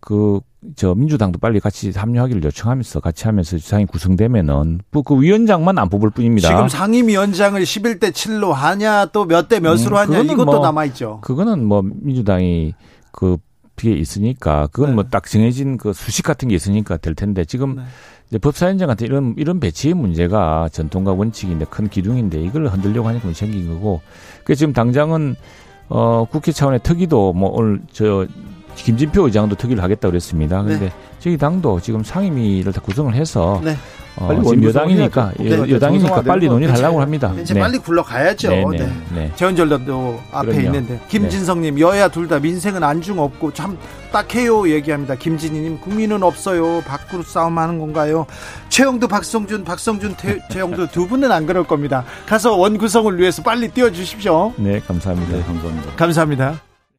Speaker 6: 그, 저, 민주당도 빨리 같이 합류하기를 요청하면서 같이 하면서 주상이 구성되면은 그 위원장만 안 뽑을 뿐입니다.
Speaker 1: 지금 상임위원장을 11대 7로 하냐 또 몇 대 몇으로 음, 하냐 이것도 뭐, 남아 있죠.
Speaker 6: 그거는 뭐 민주당이 그, 비에 있으니까 그건 네. 뭐딱 정해진 그 수식 같은 게 있으니까 될 텐데 지금 네. 이제 법사위원장 같은 이런 이런 배치의 문제가 전통과 원칙인데 큰 기둥인데 이걸 흔들려고 하니까 생긴 거고 그 지금 당장은 어 국회 차원의 특위도 뭐 오늘 저 김진표 의장도 특위를 하겠다 고 그랬습니다. 그런데 네. 저희 당도 지금 상임위를 다 구성을 해서 네. 어, 지금 여당이니까 네, 여당이니까 빨리 논의를 하려고 합니다.
Speaker 1: 이제 네. 빨리 굴러가야죠. 네, 네, 네. 네. 재원전도 앞에 그럼요. 있는데 김진성님 여야 둘 다 민생은 안중 없고 참 딱해요 얘기합니다. 김진희님 국민은 없어요. 밖으로 싸움하는 건가요? 최영도 박성준 박성준 태, 최영도 두 분은 안 그럴 겁니다. 가서 원구성을 위해서 빨리 뛰어주십시오.
Speaker 6: 네 감사합니다.
Speaker 5: 감사합니다.
Speaker 1: 감사합니다.